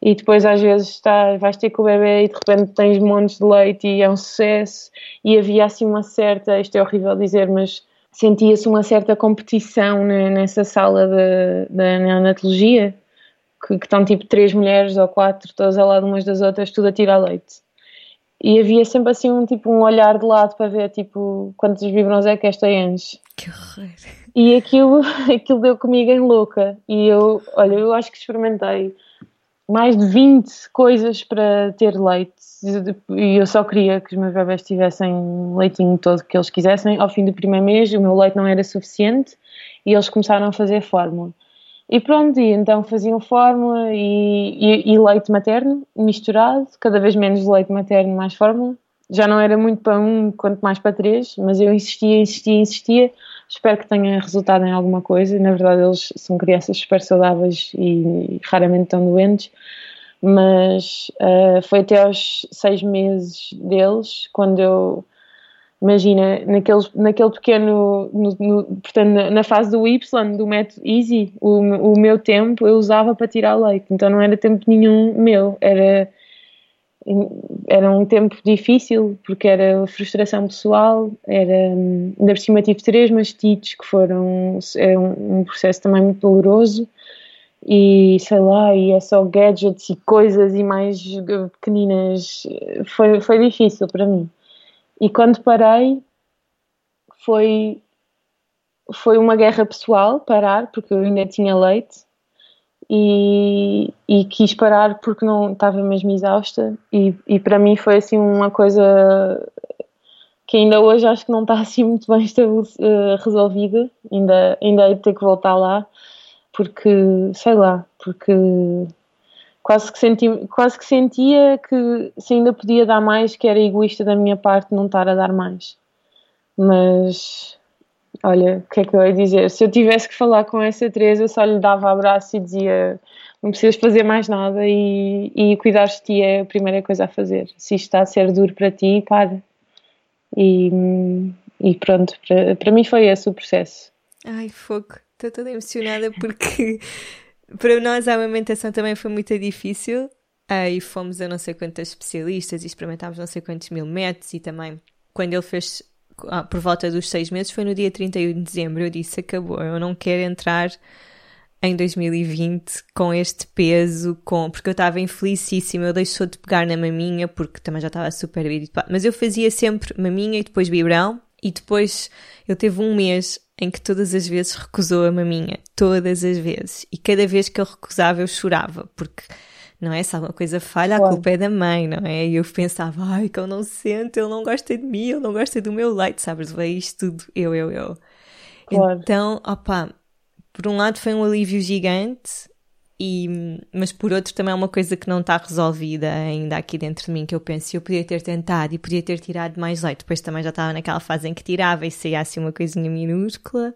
e depois às vezes está, vais ter com o bebê e de repente tens montes de leite e é um sucesso e havia assim uma certa, isto é horrível dizer, mas sentia-se uma certa competição nessa sala da neonatologia que, que, estão tipo três mulheres ou quatro todas ao lado umas das outras, tudo a tirar leite e havia sempre assim um tipo um olhar de lado para ver tipo quantos vibrões é que esta enche. Que horror! E aquilo, (laughs) aquilo deu comigo em louca. E eu, olha, eu acho que experimentei mais de 20 coisas para ter leite. E eu só queria que os meus bebés tivessem leitinho todo que eles quisessem. Ao fim do primeiro mês, o meu leite não era suficiente e eles começaram a fazer fórmula. E pronto, e então faziam fórmula e, e, e, leite materno misturado, cada vez menos leite materno, mais fórmula. Já não era muito para um, quanto mais para três, mas eu insistia, insistia, insistia. Espero que tenha resultado em alguma coisa. Na verdade, eles são crianças super saudáveis e, raramente estão doentes. Mas uh, foi até aos seis meses deles, quando eu imagina, naquele, naquele pequeno, no, no, portanto, na fase do Y, do método Easy, o, o meu tempo eu usava para tirar leite, então não era tempo nenhum meu, era, era um tempo difícil, porque era frustração pessoal, era, ainda por cima tive três mastites que foram, é um, um processo também muito doloroso, e sei lá, e é só gadgets e coisas e mais pequeninas, foi, foi difícil para mim. E quando parei, foi, foi uma guerra pessoal parar, porque eu ainda tinha leite. E, e quis parar porque não estava mesmo exausta e, e para mim foi assim uma coisa que ainda hoje acho que não está assim muito bem uh, resolvida, ainda, ainda hei de ter que voltar lá, porque, sei lá, porque quase que, senti, quase que sentia que se ainda podia dar mais, que era egoísta da minha parte não estar a dar mais. Mas, olha, o que é que eu ia dizer? Se eu tivesse que falar com essa Teresa, só lhe dava abraço e dizia não precisas fazer mais nada e, e cuidar de ti é a primeira coisa a fazer. Se isto está a ser duro para ti, para. E, e pronto, para, para mim foi esse o processo. Ai, fogo, estou toda emocionada porque para nós a amamentação também foi muito difícil. Aí e fomos a não sei quantas especialistas e experimentámos não sei quantos mil metros e também quando ele fez ah, por volta dos seis meses foi no dia 31 de dezembro eu disse acabou, eu não quero entrar em 2020 com este peso, com porque eu estava infelicíssima, eu deixou de pegar na maminha porque também já estava super habituada, mas eu fazia sempre maminha e depois biberão e depois eu teve um mês em que todas as vezes recusou a maminha. Todas as vezes. E cada vez que ele recusava eu chorava, porque não é? Se alguma coisa falha, a culpa é da mãe, não é? E eu pensava, ai, que ele não sente, ele não gosta de mim, ele não gosta do meu leite, sabes? Veio isto tudo, eu, eu, eu. Claro. Então, opa, por um lado foi um alívio gigante, e, mas por outro também é uma coisa que não está resolvida ainda aqui dentro de mim, que eu penso, eu podia ter tentado e podia ter tirado mais leite, depois também já estava naquela fase em que tirava e saía assim uma coisinha minúscula.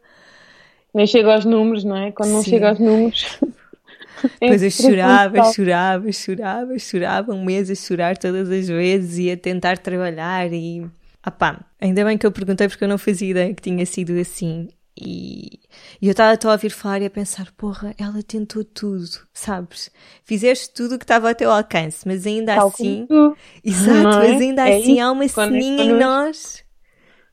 Nem chega aos números, não é? Quando não Sim. chega aos números. (laughs) Depois eu chorava, chorava, chorava, chorava, um mês a chorar todas as vezes e a tentar trabalhar e... Ah pá, ainda bem que eu perguntei porque eu não fazia ideia que tinha sido assim. E, e eu estava a ouvir falar e a pensar, porra, ela tentou tudo, sabes? Fizeste tudo o que estava ao teu alcance, mas ainda Tal assim. Exato, é? mas ainda é assim há uma ceninha em nós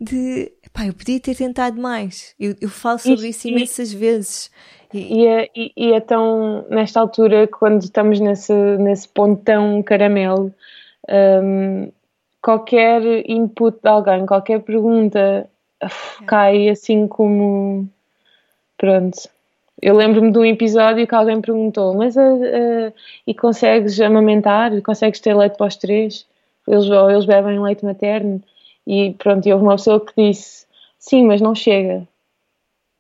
de pá, eu podia ter tentado mais. Eu, eu falo sobre isso, isso imensas vezes. E, e, é, e, e, é tão, nesta altura, quando estamos nesse, nesse ponto tão caramelo, um, qualquer input de alguém, qualquer pergunta cai assim como. Pronto. Eu lembro-me de um episódio que alguém perguntou: Mas uh, uh, e consegues amamentar? Consegues ter leite para os três? Eles, ou eles bebem leite materno? E pronto, e houve uma pessoa que disse: Sim, mas não chega.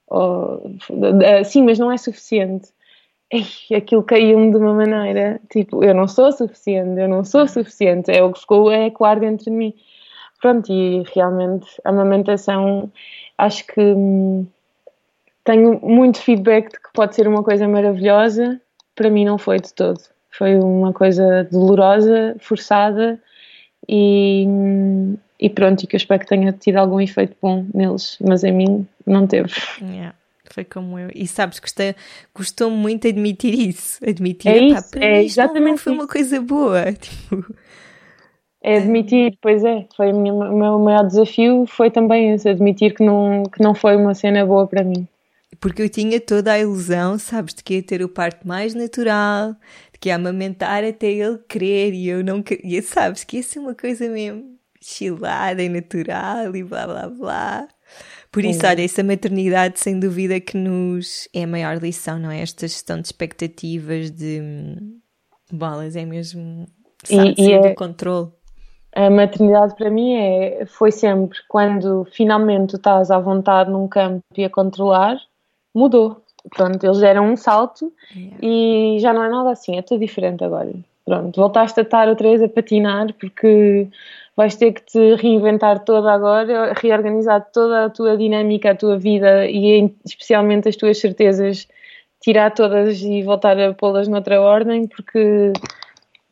Ou, sim, mas não é suficiente. Ei, aquilo caiu-me de uma maneira tipo: Eu não sou suficiente, eu não sou suficiente. É o que ficou a ecoar dentro de mim pronto, e realmente a amamentação acho que hum, tenho muito feedback de que pode ser uma coisa maravilhosa, para mim não foi de todo. Foi uma coisa dolorosa, forçada e, hum, e pronto, e que eu espero que tenha tido algum efeito bom neles, mas em mim não teve. Yeah foi como eu. E sabes, custou, custou muito admitir isso. Admitir, é isso, para é exatamente não foi uma coisa boa. (laughs) Tipo, é admitir, pois é, foi o meu maior desafio foi também esse, admitir que não, que não foi uma cena boa para mim. Porque eu tinha toda a ilusão, sabes, de que ia ter o parto mais natural, de que é amamentar até ele querer e eu não queria, sabes, que ia ser uma coisa mesmo chilada e natural e blá blá blá. Por isso, olha, essa maternidade sem dúvida que nos é a maior lição, não é? Esta gestão de expectativas, de hum, bolas, é mesmo sabe, e, e é, do controle. A maternidade para mim é, foi sempre quando finalmente estás à vontade num campo e a controlar, mudou. Pronto, eles deram um salto yeah. e já não é nada assim, é tudo diferente agora. Pronto, voltaste a estar outra vez a patinar porque vais ter que te reinventar toda agora, reorganizar toda a tua dinâmica, a tua vida e especialmente as tuas certezas, tirar todas e voltar a pô-las noutra ordem, porque,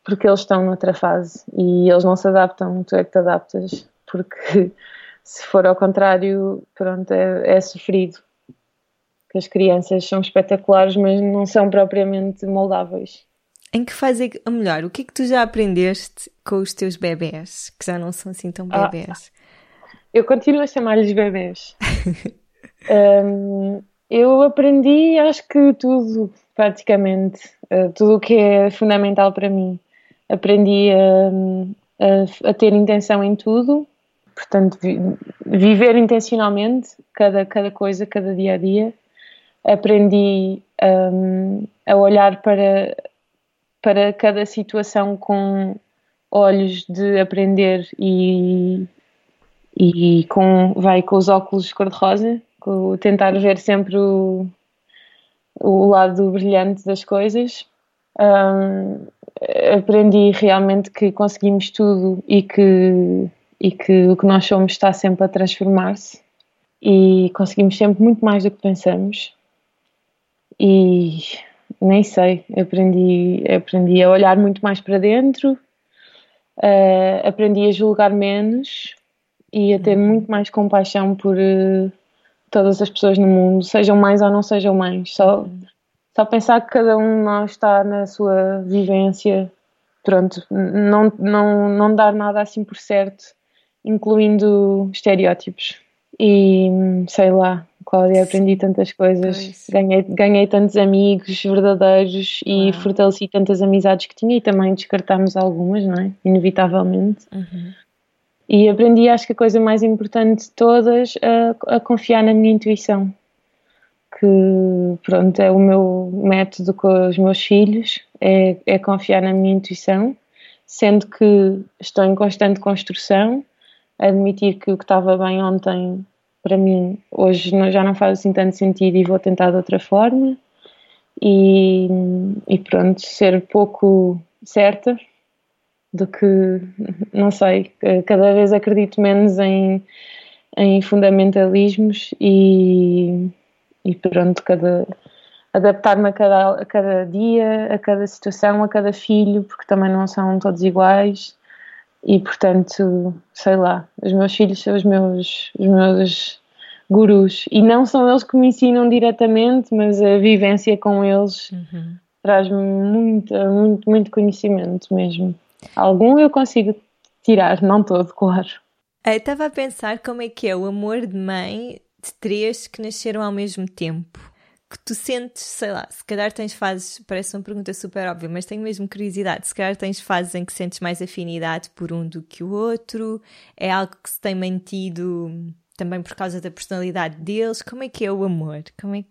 porque eles estão noutra fase e eles não se adaptam, tu é que te adaptas, porque (laughs) se for ao contrário, pronto, é, é sofrido. Que as crianças são espetaculares, mas não são propriamente moldáveis. Em que fase é que, ou melhor, o que é que tu já aprendeste com os teus bebés, que já não são assim tão ah, bebés? Ah, eu continuo a chamar-lhes bebés. (laughs) um, eu aprendi, acho que tudo, praticamente, uh, tudo o que é fundamental para mim. Aprendi a, a, a ter intenção em tudo, portanto, vi, viver intencionalmente cada, cada coisa, cada dia a dia. Aprendi um, a olhar para para cada situação com olhos de aprender e, e com, vai com os óculos cor-de-rosa, tentar ver sempre o, o lado brilhante das coisas. Um, aprendi realmente que conseguimos tudo e que, e que o que nós somos está sempre a transformar-se e conseguimos sempre muito mais do que pensamos. E nem sei, aprendi, aprendi a olhar muito mais para dentro, uh, aprendi a julgar menos e a ter uhum. muito mais compaixão por uh, todas as pessoas no mundo, sejam mais ou não sejam mais. Só, uhum. Só pensar que cada um de nós está na sua vivência, pronto, não, não, não dar nada assim por certo, incluindo estereótipos. E sei lá, Cláudia, aprendi tantas coisas, ganhei, ganhei tantos amigos verdadeiros e fortaleci tantas amizades que tinha e também descartámos algumas, não é? Inevitavelmente. Uhum. E aprendi, acho que a coisa mais importante de todas, a, a confiar na minha intuição. Que, pronto, é o meu método com os meus filhos, é, é confiar na minha intuição, sendo que estou em constante construção, admitir que o que estava bem ontem para mim hoje já não faz assim tanto sentido e vou tentar de outra forma. E, e pronto, ser pouco certa do que, não sei, cada vez acredito menos em, em fundamentalismos e, e pronto, cada, adaptar-me a cada, a cada dia, a cada situação, a cada filho, porque também não são todos iguais e portanto, sei lá, os meus filhos são os meus, os meus gurus e não são eles que me ensinam diretamente, mas a vivência com eles uhum. traz-me muito, muito, muito conhecimento mesmo. Algum eu consigo tirar, não todo, claro. Eu estava a pensar como é que é o amor de mãe de três que nasceram ao mesmo tempo que tu sentes, sei lá, se calhar tens fases, parece uma pergunta super óbvia, mas tenho mesmo curiosidade, se calhar tens fases em que sentes mais afinidade por um do que o outro, é algo que se tem mantido também por causa da personalidade deles, como é que é o amor? Como é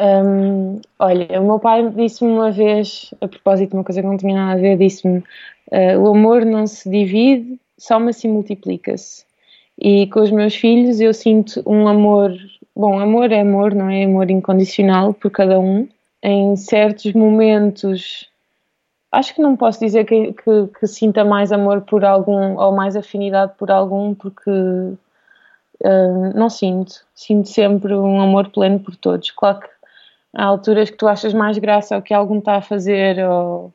um, olha, o meu pai disse-me uma vez, a propósito de uma coisa que não tinha nada a ver, disse-me: uh, o amor não se divide, só se multiplica-se. E com os meus filhos eu sinto um amor Bom, amor é amor, não é amor incondicional por cada um. Em certos momentos, acho que não posso dizer que, que, que sinta mais amor por algum ou mais afinidade por algum, porque uh, não sinto. Sinto sempre um amor pleno por todos. Claro que há alturas que tu achas mais graça ao que algum está a fazer, ou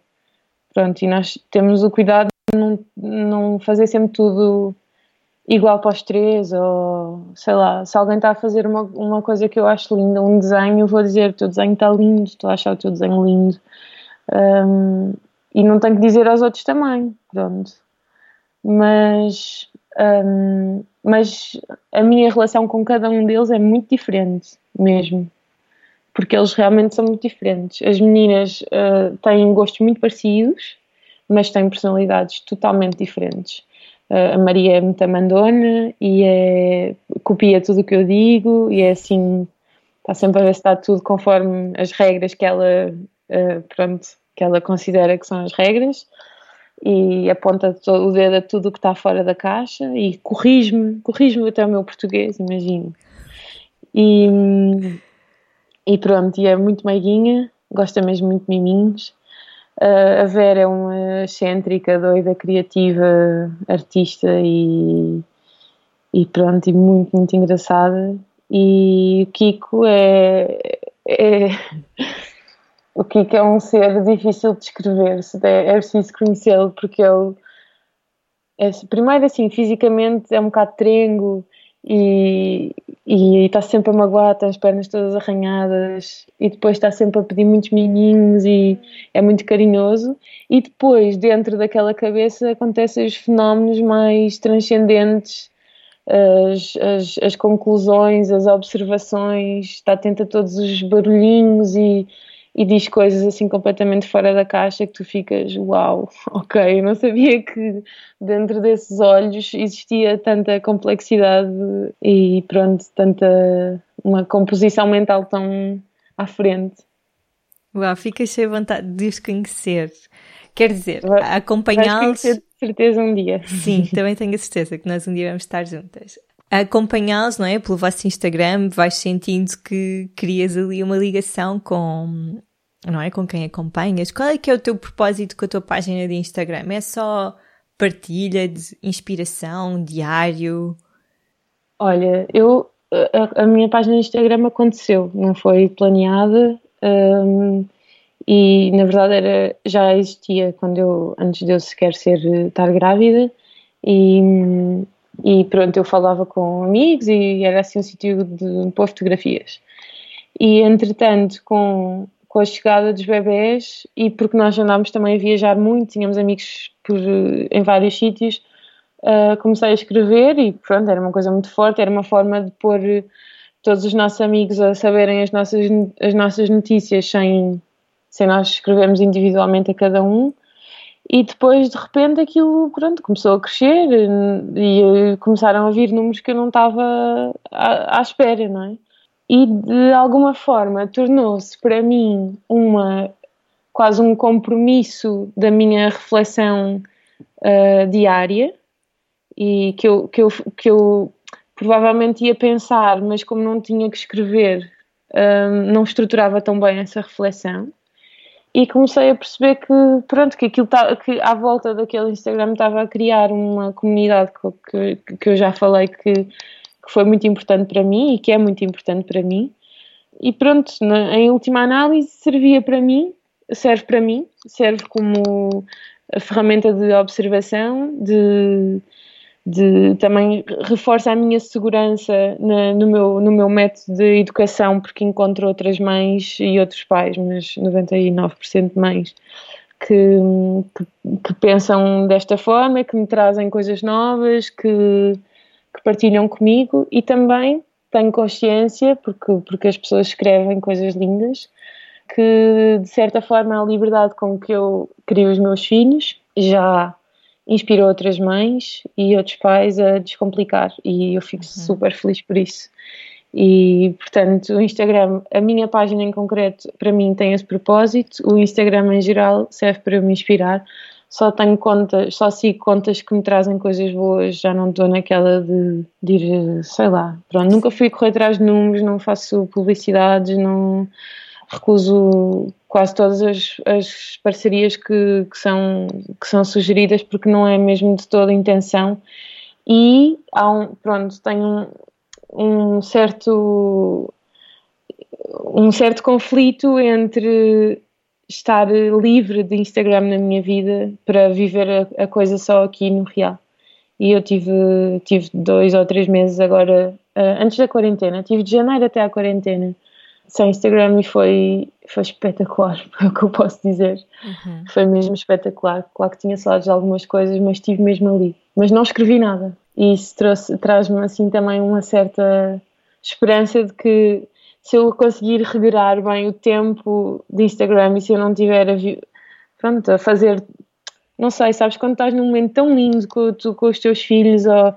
pronto, e nós temos o cuidado de não, não fazer sempre tudo igual para os três, ou sei lá, se alguém está a fazer uma, uma coisa que eu acho linda, um desenho, vou dizer: o teu desenho está lindo, estou a achar o teu desenho lindo. Um, e não tenho que dizer aos outros também, pronto. Mas, um, mas a minha relação com cada um deles é muito diferente, mesmo. porque eles realmente são muito diferentes. As meninas uh, têm gostos muito parecidos, mas têm personalidades totalmente diferentes. A Maria é muito e é, copia tudo o que eu digo e é assim, está sempre a ver se está tudo conforme as regras que ela, pronto, que ela considera que são as regras e aponta o dedo a tudo o que está fora da caixa e corrige-me, corrige-me até o meu português, imagino. E, e pronto, e é muito meiguinha, gosta mesmo muito de miminhos. A Vera é uma excêntrica, doida, criativa, artista e, e pronto, e muito, muito engraçada. E o Kiko é, é (laughs) o Kiko é um ser difícil de descrever, é preciso conhecê-lo porque ele é, primeiro assim, fisicamente é um bocado trengo e, está sempre a magoar, tem as pernas todas arranhadas e depois está sempre a pedir muitos miminhos e é muito carinhoso. E depois dentro daquela cabeça acontecem os fenómenos mais transcendentes as, as, as conclusões, as observações, está atento a todos os barulhinhos e e diz coisas assim completamente fora da caixa que tu ficas, uau, (laughs) ok, eu não sabia que dentro desses olhos existia tanta complexidade e pronto, tanta uma composição mental tão à frente. Uau, fica cheia de vontade de os conhecer. Quer dizer, acompanhá-los. certeza um dia. Sim, (laughs) também tenho a certeza que nós um dia vamos estar juntas acompanhá-los, não é? Pelo vosso Instagram, vais sentindo que crias ali uma ligação com, não é? Com quem acompanhas. Qual é que é o teu propósito com a tua página de Instagram? É só partilha de inspiração, diário? Olha, eu a, a minha página de Instagram aconteceu, não foi planeada um, e na verdade era, já existia quando eu antes de eu sequer ser estar grávida e e pronto, eu falava com amigos e era assim um sítio de pôr fotografias. E entretanto, com, com a chegada dos bebés e porque nós andávamos também a viajar muito, tínhamos amigos por, em vários sítios, uh, comecei a escrever e pronto, era uma coisa muito forte, era uma forma de pôr todos os nossos amigos a saberem as nossas, as nossas notícias sem, sem nós escrevermos individualmente a cada um e depois de repente aquilo pronto, começou a crescer e começaram a vir números que eu não estava à, à espera, não é? E de alguma forma tornou-se para mim uma quase um compromisso da minha reflexão uh, diária e que eu, que, eu, que eu provavelmente ia pensar, mas como não tinha que escrever, uh, não estruturava tão bem essa reflexão e comecei a perceber que pronto que aquilo tá, que à volta daquele Instagram estava a criar uma comunidade que, que, que eu já falei que, que, foi muito importante para mim e que é muito importante para mim. E pronto na, em última análise servia para mim serve para mim serve como ferramenta de observação de de também reforça a minha segurança na, no, meu, no meu método de educação, porque encontro outras mães e outros pais, mas 99% de mães, que, que, que, pensam desta forma, que me trazem coisas novas, que, que partilham comigo. E também tenho consciência, porque, porque as pessoas escrevem coisas lindas, que de certa forma a liberdade com que eu crio os meus filhos já inspirou outras mães e outros pais a descomplicar e eu fico uhum. super feliz por isso. E portanto, o Instagram, a minha página em concreto, para mim tem esse propósito, o Instagram em geral serve para me inspirar. Só tenho contas, só sigo contas que me trazem coisas boas, já não estou naquela de, de ir, sei lá, pronto, nunca fui correr atrás de números, não faço publicidades, não recuso quase todas as, as parcerias que, que, são, que são sugeridas porque não é mesmo de toda a intenção. E há um, pronto, tenho um, um certo um certo conflito entre estar livre de Instagram na minha vida para viver a, a, coisa só aqui no real. E eu tive, tive dois ou três meses agora, uh, antes da quarentena, tive de janeiro até à quarentena, sem Instagram e foi, foi espetacular, (laughs) é o que eu posso dizer. Uhum. Foi mesmo espetacular. Claro que tinha saudades de algumas coisas, mas estive mesmo ali. Mas não escrevi nada. E isso traz-me assim também uma certa esperança de que se eu conseguir regrar bem o tempo de Instagram e se eu não tiver a, pronto, a fazer, não sei, sabes, quando estás num momento tão lindo com, tu, com os teus filhos ou,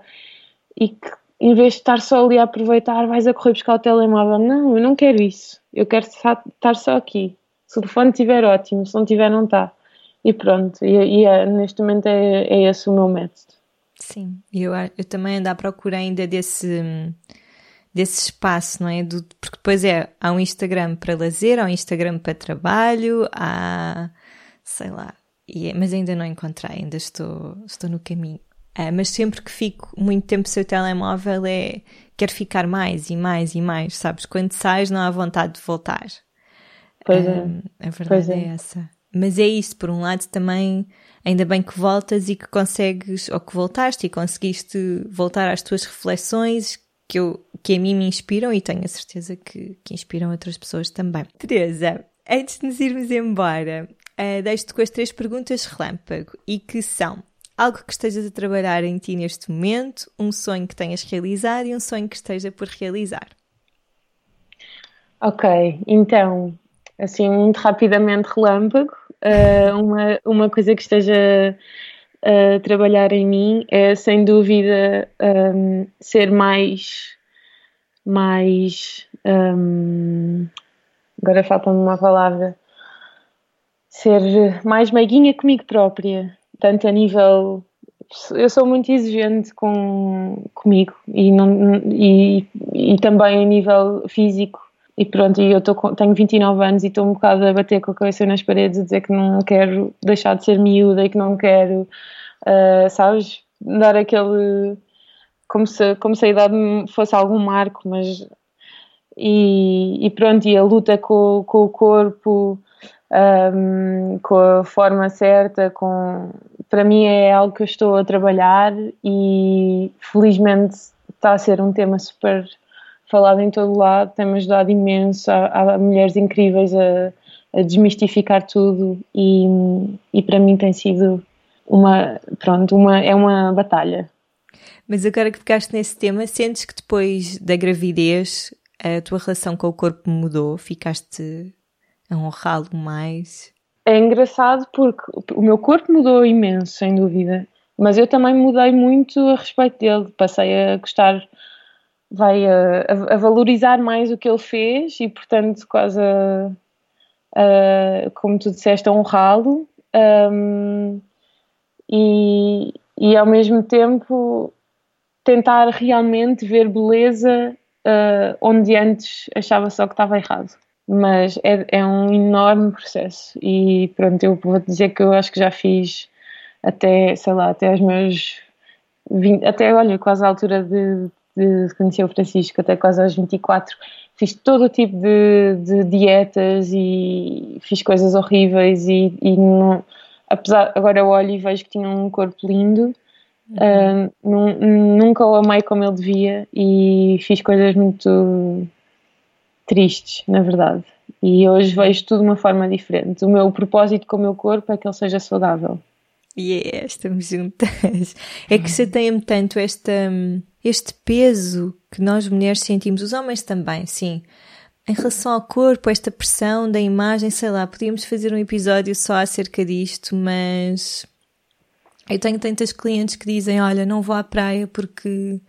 e que em vez de estar só ali a aproveitar, vais a correr buscar o telemóvel. Não, eu não quero isso. Eu quero estar só aqui. Se o telefone estiver ótimo, se não tiver, não está. E pronto, e, e é, neste momento é, é esse o meu método. Sim, eu, eu também ando à procura ainda desse, desse espaço, não é? Do, porque depois é, há um Instagram para lazer, há um Instagram para trabalho, há, sei lá, e, é, mas ainda não encontrei, ainda estou, estou no caminho. É, mas sempre que fico muito tempo sem o telemóvel é, quero ficar mais e mais e mais, sabes? Quando sais não há vontade de voltar. Pois é. a verdade é. é essa. Mas é isso, por um lado também, ainda bem que voltas e que consegues, ou que voltaste e conseguiste voltar às tuas reflexões que, eu, que a mim me inspiram e tenho a certeza que, que inspiram outras pessoas também. Teresa, antes de nos irmos embora, uh, deixo-te com as três perguntas relâmpago e que são algo que estejas a trabalhar em ti neste momento, um sonho que tenhas realizado e um sonho que esteja por realizar. Ok, então, assim, muito rapidamente relâmpago, uh, uma, uma coisa que esteja a trabalhar em mim é sem dúvida um, ser mais mais um, agora falta-me uma palavra ser mais meiguinha comigo própria tanto a nível eu sou muito exigente com comigo e, não, e, e também a nível físico e pronto, e eu tô, tenho 29 anos e estou um bocado a bater com a cabeça nas paredes a dizer que não quero deixar de ser miúda e que não quero, uh, sabes, dar aquele. como se, como se a idade fosse algum marco, mas. E, e pronto, e a luta com, com o corpo, um, com a forma certa, com, para mim é algo que eu estou a trabalhar e felizmente está a ser um tema super falado em todo lado, tem-me ajudado imenso. Há, há mulheres incríveis a, a, desmistificar tudo e, e para mim tem sido uma, pronto, uma, é uma batalha. Mas agora que ficaste nesse tema, sentes que depois da gravidez a tua relação com o corpo mudou? Ficaste a honrá-lo mais? É engraçado porque o meu corpo mudou imenso, sem dúvida, mas eu também mudei muito a respeito dele. Passei a gostar vai a, a, valorizar mais o que ele fez e, portanto, quase a, a como tu disseste, a honrá-lo um, e, e, ao mesmo tempo, tentar realmente ver beleza uh, onde antes achava só que estava errado. Mas é, é um enorme processo e pronto, eu vou dizer que eu acho que já fiz até, sei lá, até os meus 20, até olha, quase à altura de de conhecer o Francisco até quase aos 24, fiz todo o tipo de, de dietas e fiz coisas horríveis e, e não, apesar, agora eu olho e vejo que tinha um corpo lindo, uhum. uh, nunca o amei como ele devia e fiz coisas muito tristes, na verdade. E hoje vejo tudo de uma forma diferente. O meu propósito com o meu corpo é que ele seja saudável. Yeah, estamos juntas. É que chateia-me tanto esta, este peso que nós mulheres sentimos, os homens também, sim. Em relação ao corpo, esta pressão da imagem, sei lá, podíamos fazer um episódio só acerca disto, mas eu tenho tantas clientes que dizem: Olha, não vou à praia porque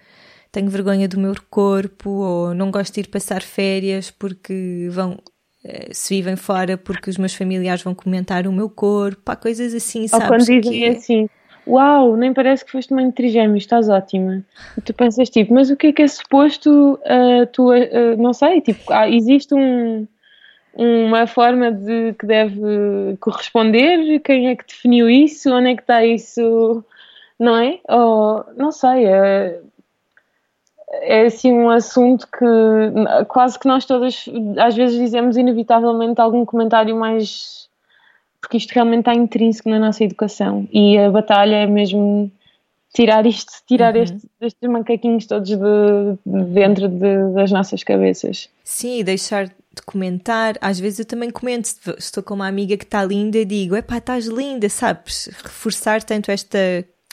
tenho vergonha do meu corpo, ou não gosto de ir passar férias porque vão eh, se vivem fora porque os meus familiares vão comentar o meu corpo, há coisas assim, sabes? Ou quando dizem que... assim, uau, nem parece que foste mãe de trigêmeos, estás ótima. E tu pensas tipo, mas o que é que é suposto uh, tu, uh, não sei, tipo, há, existe um, uma forma de que deve corresponder, quem é que definiu isso, onde é que está isso, não é? Ou, não sei, é, é assim um assunto que quase que nós todas às vezes dizemos inevitavelmente algum comentário mais porque isto realmente está intrínseco na nossa educação e a batalha é mesmo tirar isto, tirar uhum. este, estes macaquinhos todos de, de dentro de, das nossas cabeças. Sim, deixar de comentar. Às vezes eu também comento, estou com uma amiga que está linda e digo, epá, estás linda, sabes? Reforçar tanto esta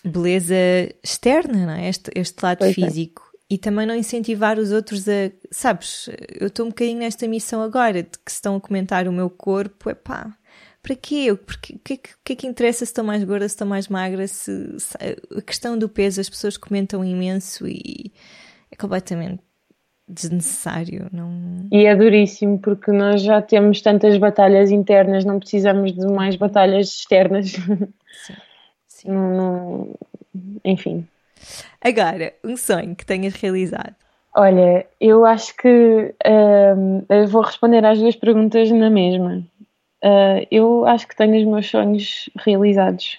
beleza externa, não é? este, este lado pois é. físico. É e também não incentivar os outros a. Sabes, eu estou um bocadinho nesta missão agora de que se estão a comentar o meu corpo, é pá. Para quê? O que, que, que, é que interessa se estou mais gorda, se estou mais magra? Se, se, a questão do peso, as pessoas comentam imenso e é completamente desnecessário. Não... E é duríssimo porque nós já temos tantas batalhas internas, não precisamos de mais batalhas externas. Sim. (laughs) Sim. Não, não... Enfim. Agora, um sonho que tenhas realizado. Olha, eu acho que um, eu vou responder às duas perguntas na mesma. Uh, eu acho que tenho os meus sonhos realizados.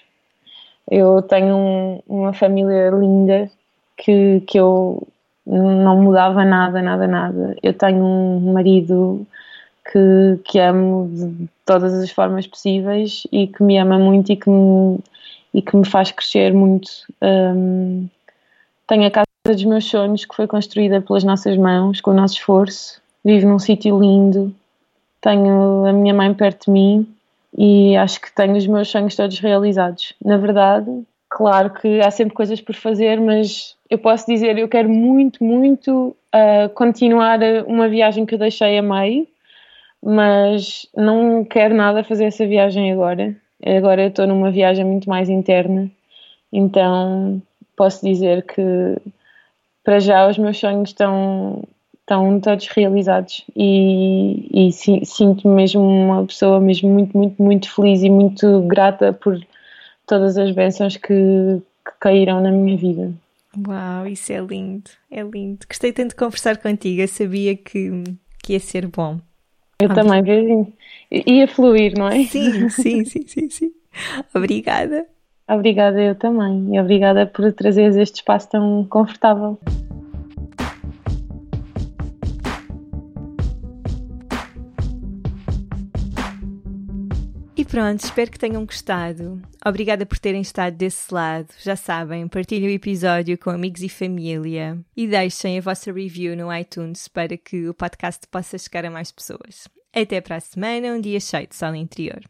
Eu tenho um, uma família linda que, que eu não mudava nada, nada, nada. Eu tenho um marido que, que amo de todas as formas possíveis e que me ama muito e que me, e que me faz crescer muito. Um, tenho a casa dos meus sonhos que foi construída pelas nossas mãos, com o nosso esforço. Vivo num sítio lindo, tenho a minha mãe perto de mim e acho que tenho os meus sonhos todos realizados. Na verdade, claro que há sempre coisas por fazer, mas eu posso dizer, eu quero muito, muito uh, continuar uma viagem que eu deixei a meio, mas não quero nada fazer essa viagem agora. Agora eu estou numa viagem muito mais interna, então posso dizer que para já os meus sonhos estão, estão todos realizados e, e sinto-me mesmo uma pessoa mesmo muito, muito, muito feliz e muito grata por todas as bênçãos que, que caíram na minha vida. Uau, isso é lindo, é lindo. Gostei tanto de conversar contigo, eu sabia que, que ia ser bom. Eu também, beijinho. Ia fluir, não é? Sim, sim, sim, sim, sim. (laughs) Obrigada. Obrigada, eu também. E obrigada por trazeres este espaço tão confortável. pronto, espero que tenham gostado. Obrigada por terem estado desse lado. Já sabem, partilhem o episódio com amigos e família e deixem a vossa review no iTunes para que o podcast possa chegar a mais pessoas. Até para a semana, um dia cheio de sol interior.